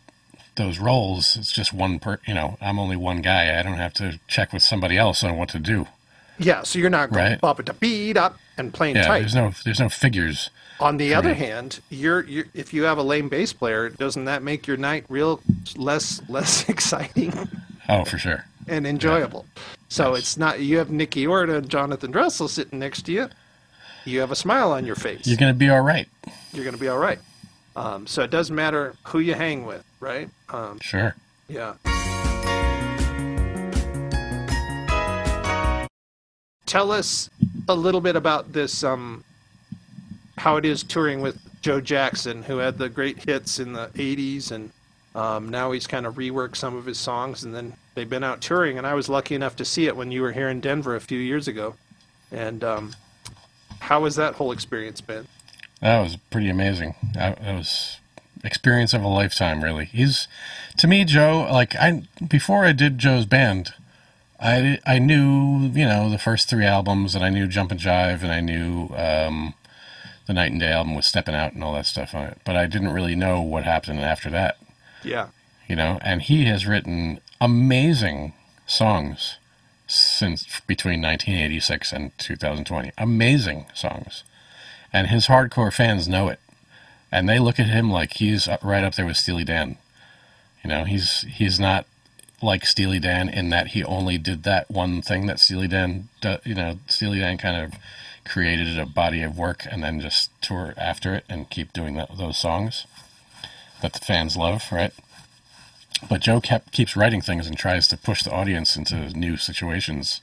Speaker 1: those roles, it's just one per. You know, I'm only one guy. I don't have to check with somebody else on what to do.
Speaker 3: yeah, so you're not going
Speaker 1: Right.
Speaker 3: bop it beat up and playing
Speaker 1: Yeah,
Speaker 3: tight.
Speaker 1: there's no there's no figures.
Speaker 3: On the other hand, you're, you're if you have a lame bass player, doesn't that make your night real less less [LAUGHS] exciting
Speaker 1: Oh, for sure.
Speaker 3: and enjoyable? So it's not you have Nicky Orta and Jonathan Dressel sitting next to you. You have a smile on your face.
Speaker 1: You're gonna be all right.
Speaker 3: You're going to be all right. Um, so it doesn't matter who you hang with, right? Um,
Speaker 1: Sure.
Speaker 3: Yeah. Tell us a little bit about this, um, how it is touring with Joe Jackson, who had the great hits in the 80s, and um, now he's kind of reworked some of his songs, and then they've been out touring, and I was lucky enough to see it when you were here in Denver a few years ago. And um, how has that whole experience been?
Speaker 1: That was pretty amazing. That, was experience of a lifetime, really. He's to me, Joe. Like I before I did Joe's band, I I knew you know the first three albums, and I knew Jump and Jive, and I knew um, the Night and Day album with Stepping Out and all that stuff on it. But I didn't really know what happened after that.
Speaker 3: Yeah.
Speaker 1: you know and he has written amazing songs since between 1986 and 2020 amazing songs and his hardcore fans know it and they look at him like he's right up there with Steely Dan you know he's he's not like Steely Dan in that he only did that one thing that Steely Dan you know Steely Dan kind of created a body of work and then just tour after it and keep doing that, those songs that the fans love right but Joe kept keeps writing things and tries to push the audience into new situations.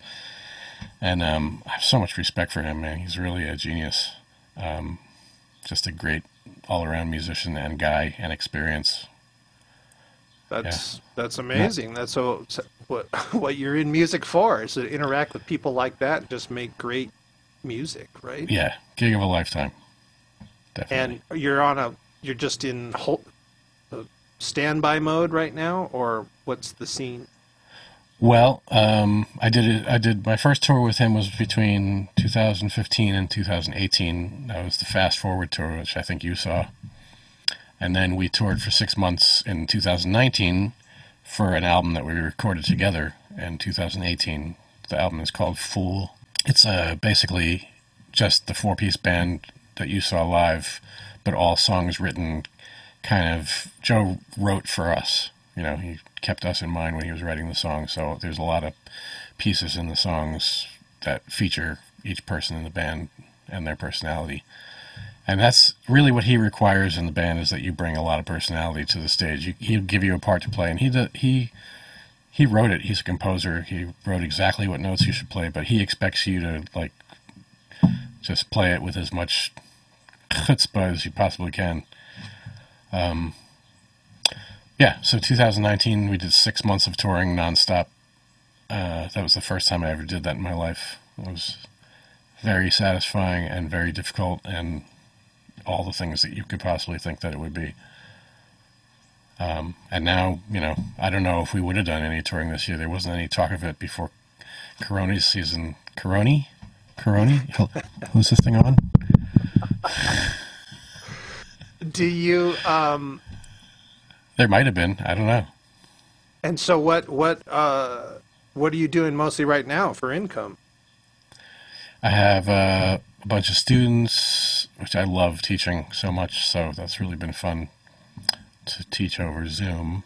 Speaker 1: And um, I have so much respect for him, man. He's really a genius. Um, just a great all around musician and guy and experience.
Speaker 3: That's that's amazing. That's so, so what [LAUGHS] what you're in music for is to interact with people like that and just make great music, right?
Speaker 1: Yeah, gig of a lifetime. Definitely.
Speaker 3: And you're on a you're just in whole, uh, standby mode right now, or what's the scene?
Speaker 1: Well, um, I did it. I did my first tour with him was between 2015 and 2018. That was the Fast Forward tour, which I think you saw. And then we toured for six months in 2019 for an album that we recorded together in 2018. The album is called Fool. It's uh, basically just the four-piece band that you saw live, but all songs written kind of Joe wrote for us. You know, he kept us in mind when he was writing the song. So there's a lot of pieces in the songs that feature each person in the band and their personality. And that's really what he requires in the band is that you bring a lot of personality to the stage. He'll give you a part to play, and he did, he he wrote it. He's a composer. He wrote exactly what notes you should play, but he expects you to like just play it with as much chutzpah as you possibly can. Um, yeah, so 2019 we did six months of touring nonstop. Uh, that was the first time I ever did that in my life. It was very satisfying and very difficult, and all the things that you could possibly think that it would be. Um, and now, you know, I don't know if we would have done any touring this year. There wasn't any talk of it before Coroni's season. Coroni? Coroni? [LAUGHS] Who's this thing on?
Speaker 3: Do you um
Speaker 1: There might have been. I don't know.
Speaker 3: and so what what uh what are you doing mostly right now for income?
Speaker 1: I have uh, a bunch of students, which I love teaching so much. So that's really been fun to teach over Zoom.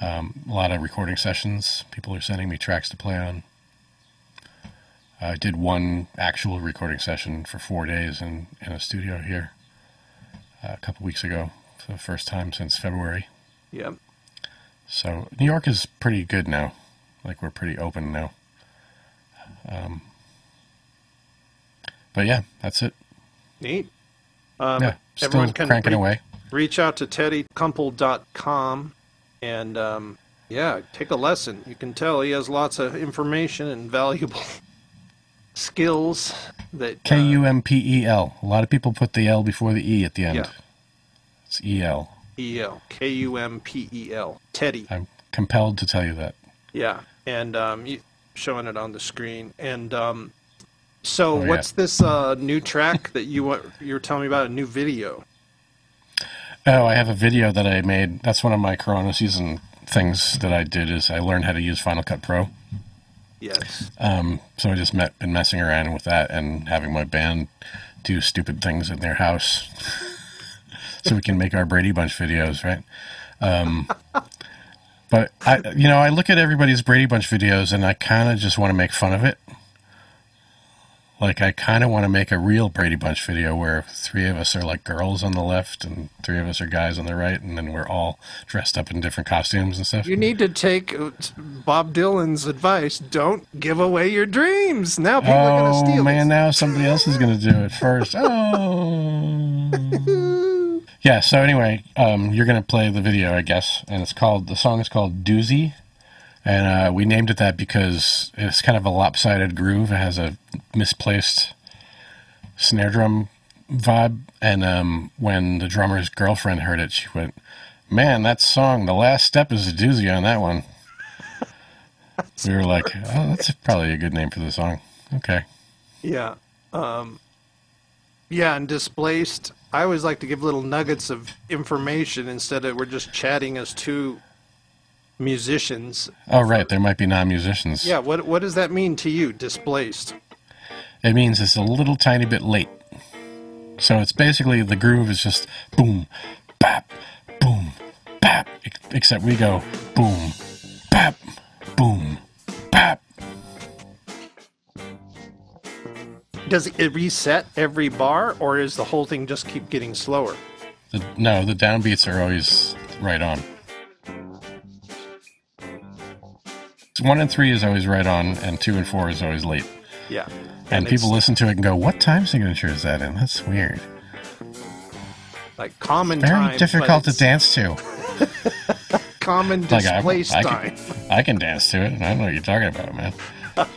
Speaker 1: Um, a lot of recording sessions. People are sending me tracks to play on. I did one actual recording session for four days in, in a studio here uh, a couple weeks ago for the first time since February.
Speaker 3: Yeah.
Speaker 1: So New York is pretty good now. Like we're pretty open now. Um, but yeah, that's it.
Speaker 3: Neat. Um,
Speaker 1: yeah, still
Speaker 3: everyone can
Speaker 1: cranking
Speaker 3: re-
Speaker 1: away.
Speaker 3: Reach out to teddykumpel.com and um, yeah, take a lesson. You can tell he has lots of information and valuable [LAUGHS] skills that uh,
Speaker 1: K U M P E L. A lot of people put the L before the E at the end.
Speaker 3: Yeah.
Speaker 1: It's E L.
Speaker 3: E L K U M P E L Teddy.
Speaker 1: I'm compelled to tell you that.
Speaker 3: Yeah, and um, you, showing it on the screen. And um, so,
Speaker 1: Oh, yeah.
Speaker 3: what's this uh, new track that you were telling me about? A new video.
Speaker 1: Oh, I have a video that I made. That's one of my Corona season things that I did. Is I learned how to use Final Cut Pro.
Speaker 3: Yes.
Speaker 1: Um, so I just met, been messing around with that and having my band do stupid things in their house, [LAUGHS] so we can make our Brady Bunch videos, right? Um, [LAUGHS] but I, you know, I look at everybody's Brady Bunch videos and I kind of just want to make fun of it. Like I kind of want to make a real Brady Bunch video where three of us are like girls on the left and three of us are guys on the right, and then we're all dressed up in different costumes and stuff.
Speaker 3: You need to take uh, Bob Dylan's advice. Don't give away your dreams. Now people are going to steal.
Speaker 1: Oh man,
Speaker 3: it.
Speaker 1: now somebody else is going to do it first. [LAUGHS] Oh. yeah. So anyway, um, you're going to play the video, I guess, and it's called the song is called Doozy, and uh, we named it that because it's kind of a lopsided groove. It has a misplaced snare drum vibe, and um, when the drummer's girlfriend heard it, she went, "Man, that song, the last step is a doozy on that one." [LAUGHS] we were like, "Oh, that's probably a good name for the song." Okay.
Speaker 3: Yeah. Um, yeah, and displaced. I always like to give little nuggets of information instead of we're just chatting as two musicians.
Speaker 1: Oh, right. There might be non-musicians.
Speaker 3: Yeah, what what does that mean to you? Displaced.
Speaker 1: It means it's a little tiny bit late. So it's basically the groove is just boom, bap, boom, bap. Except we go boom, bap, boom, bap.
Speaker 3: Does it reset every bar, or is the whole thing just keep getting slower?
Speaker 1: The, no, the downbeats are always right on. One and three is always right on, and two and four is always late.
Speaker 3: Yeah.
Speaker 1: And,
Speaker 3: it's
Speaker 1: people listen to it and go, "What time signature is that in? That's weird.
Speaker 3: like common
Speaker 1: Very
Speaker 3: time.
Speaker 1: difficult to dance to." [LAUGHS]
Speaker 3: common
Speaker 1: Like, I- I
Speaker 3: style.
Speaker 1: can, [LAUGHS] I can dance to it. And I don't know what you're talking about, man. [LAUGHS]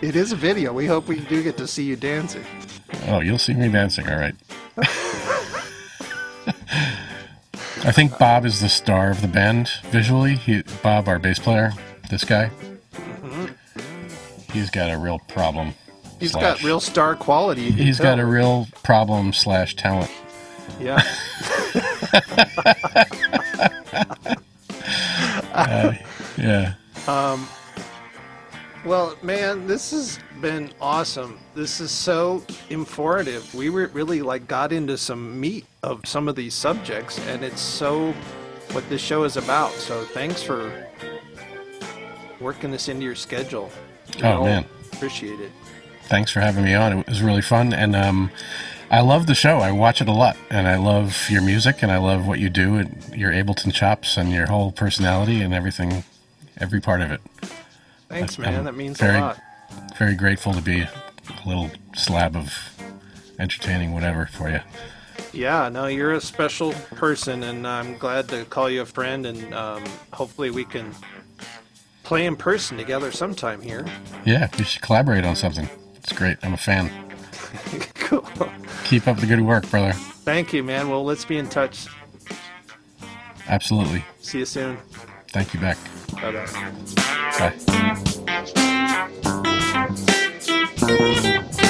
Speaker 3: It is a video. We hope we do get to see you dancing.
Speaker 1: Oh, you'll see me dancing, all right. I think Bob is the star of the band visually. He, Bob, our bass player, this guy, he's got a real problem.
Speaker 3: He's
Speaker 1: slash-
Speaker 3: got real star quality.
Speaker 1: He's got a real problem slash talent.
Speaker 3: Yeah. [LAUGHS] [LAUGHS]
Speaker 1: Yeah.
Speaker 3: Um, Well, man, this has been awesome. This is so informative. We were really like got into some meat of some of these subjects, and it's so what this show is about. So thanks for working this into your schedule. We
Speaker 1: Oh, man.
Speaker 3: appreciate it.
Speaker 1: Thanks for having me on. It was really fun, and um, I love the show. I watch it a lot, and I love your music, and I love what you do, and your Ableton chops, and your whole personality, and everything, every part of it.
Speaker 3: Thanks,
Speaker 1: I'm
Speaker 3: man. That means
Speaker 1: very-
Speaker 3: a lot.
Speaker 1: Very grateful to be a little slab of entertaining whatever for you.
Speaker 3: Yeah, no, you're a special person, and I'm glad to call you a friend, and um, hopefully we can play in person together sometime here.
Speaker 1: Yeah, we should collaborate on something. It's great. I'm a fan. [LAUGHS]
Speaker 3: cool.
Speaker 1: Keep up the good work, brother.
Speaker 3: Thank you, man. Well, let's be in touch.
Speaker 1: Absolutely.
Speaker 3: See you soon.
Speaker 1: Thank you back.
Speaker 3: Bye bye.
Speaker 1: Thank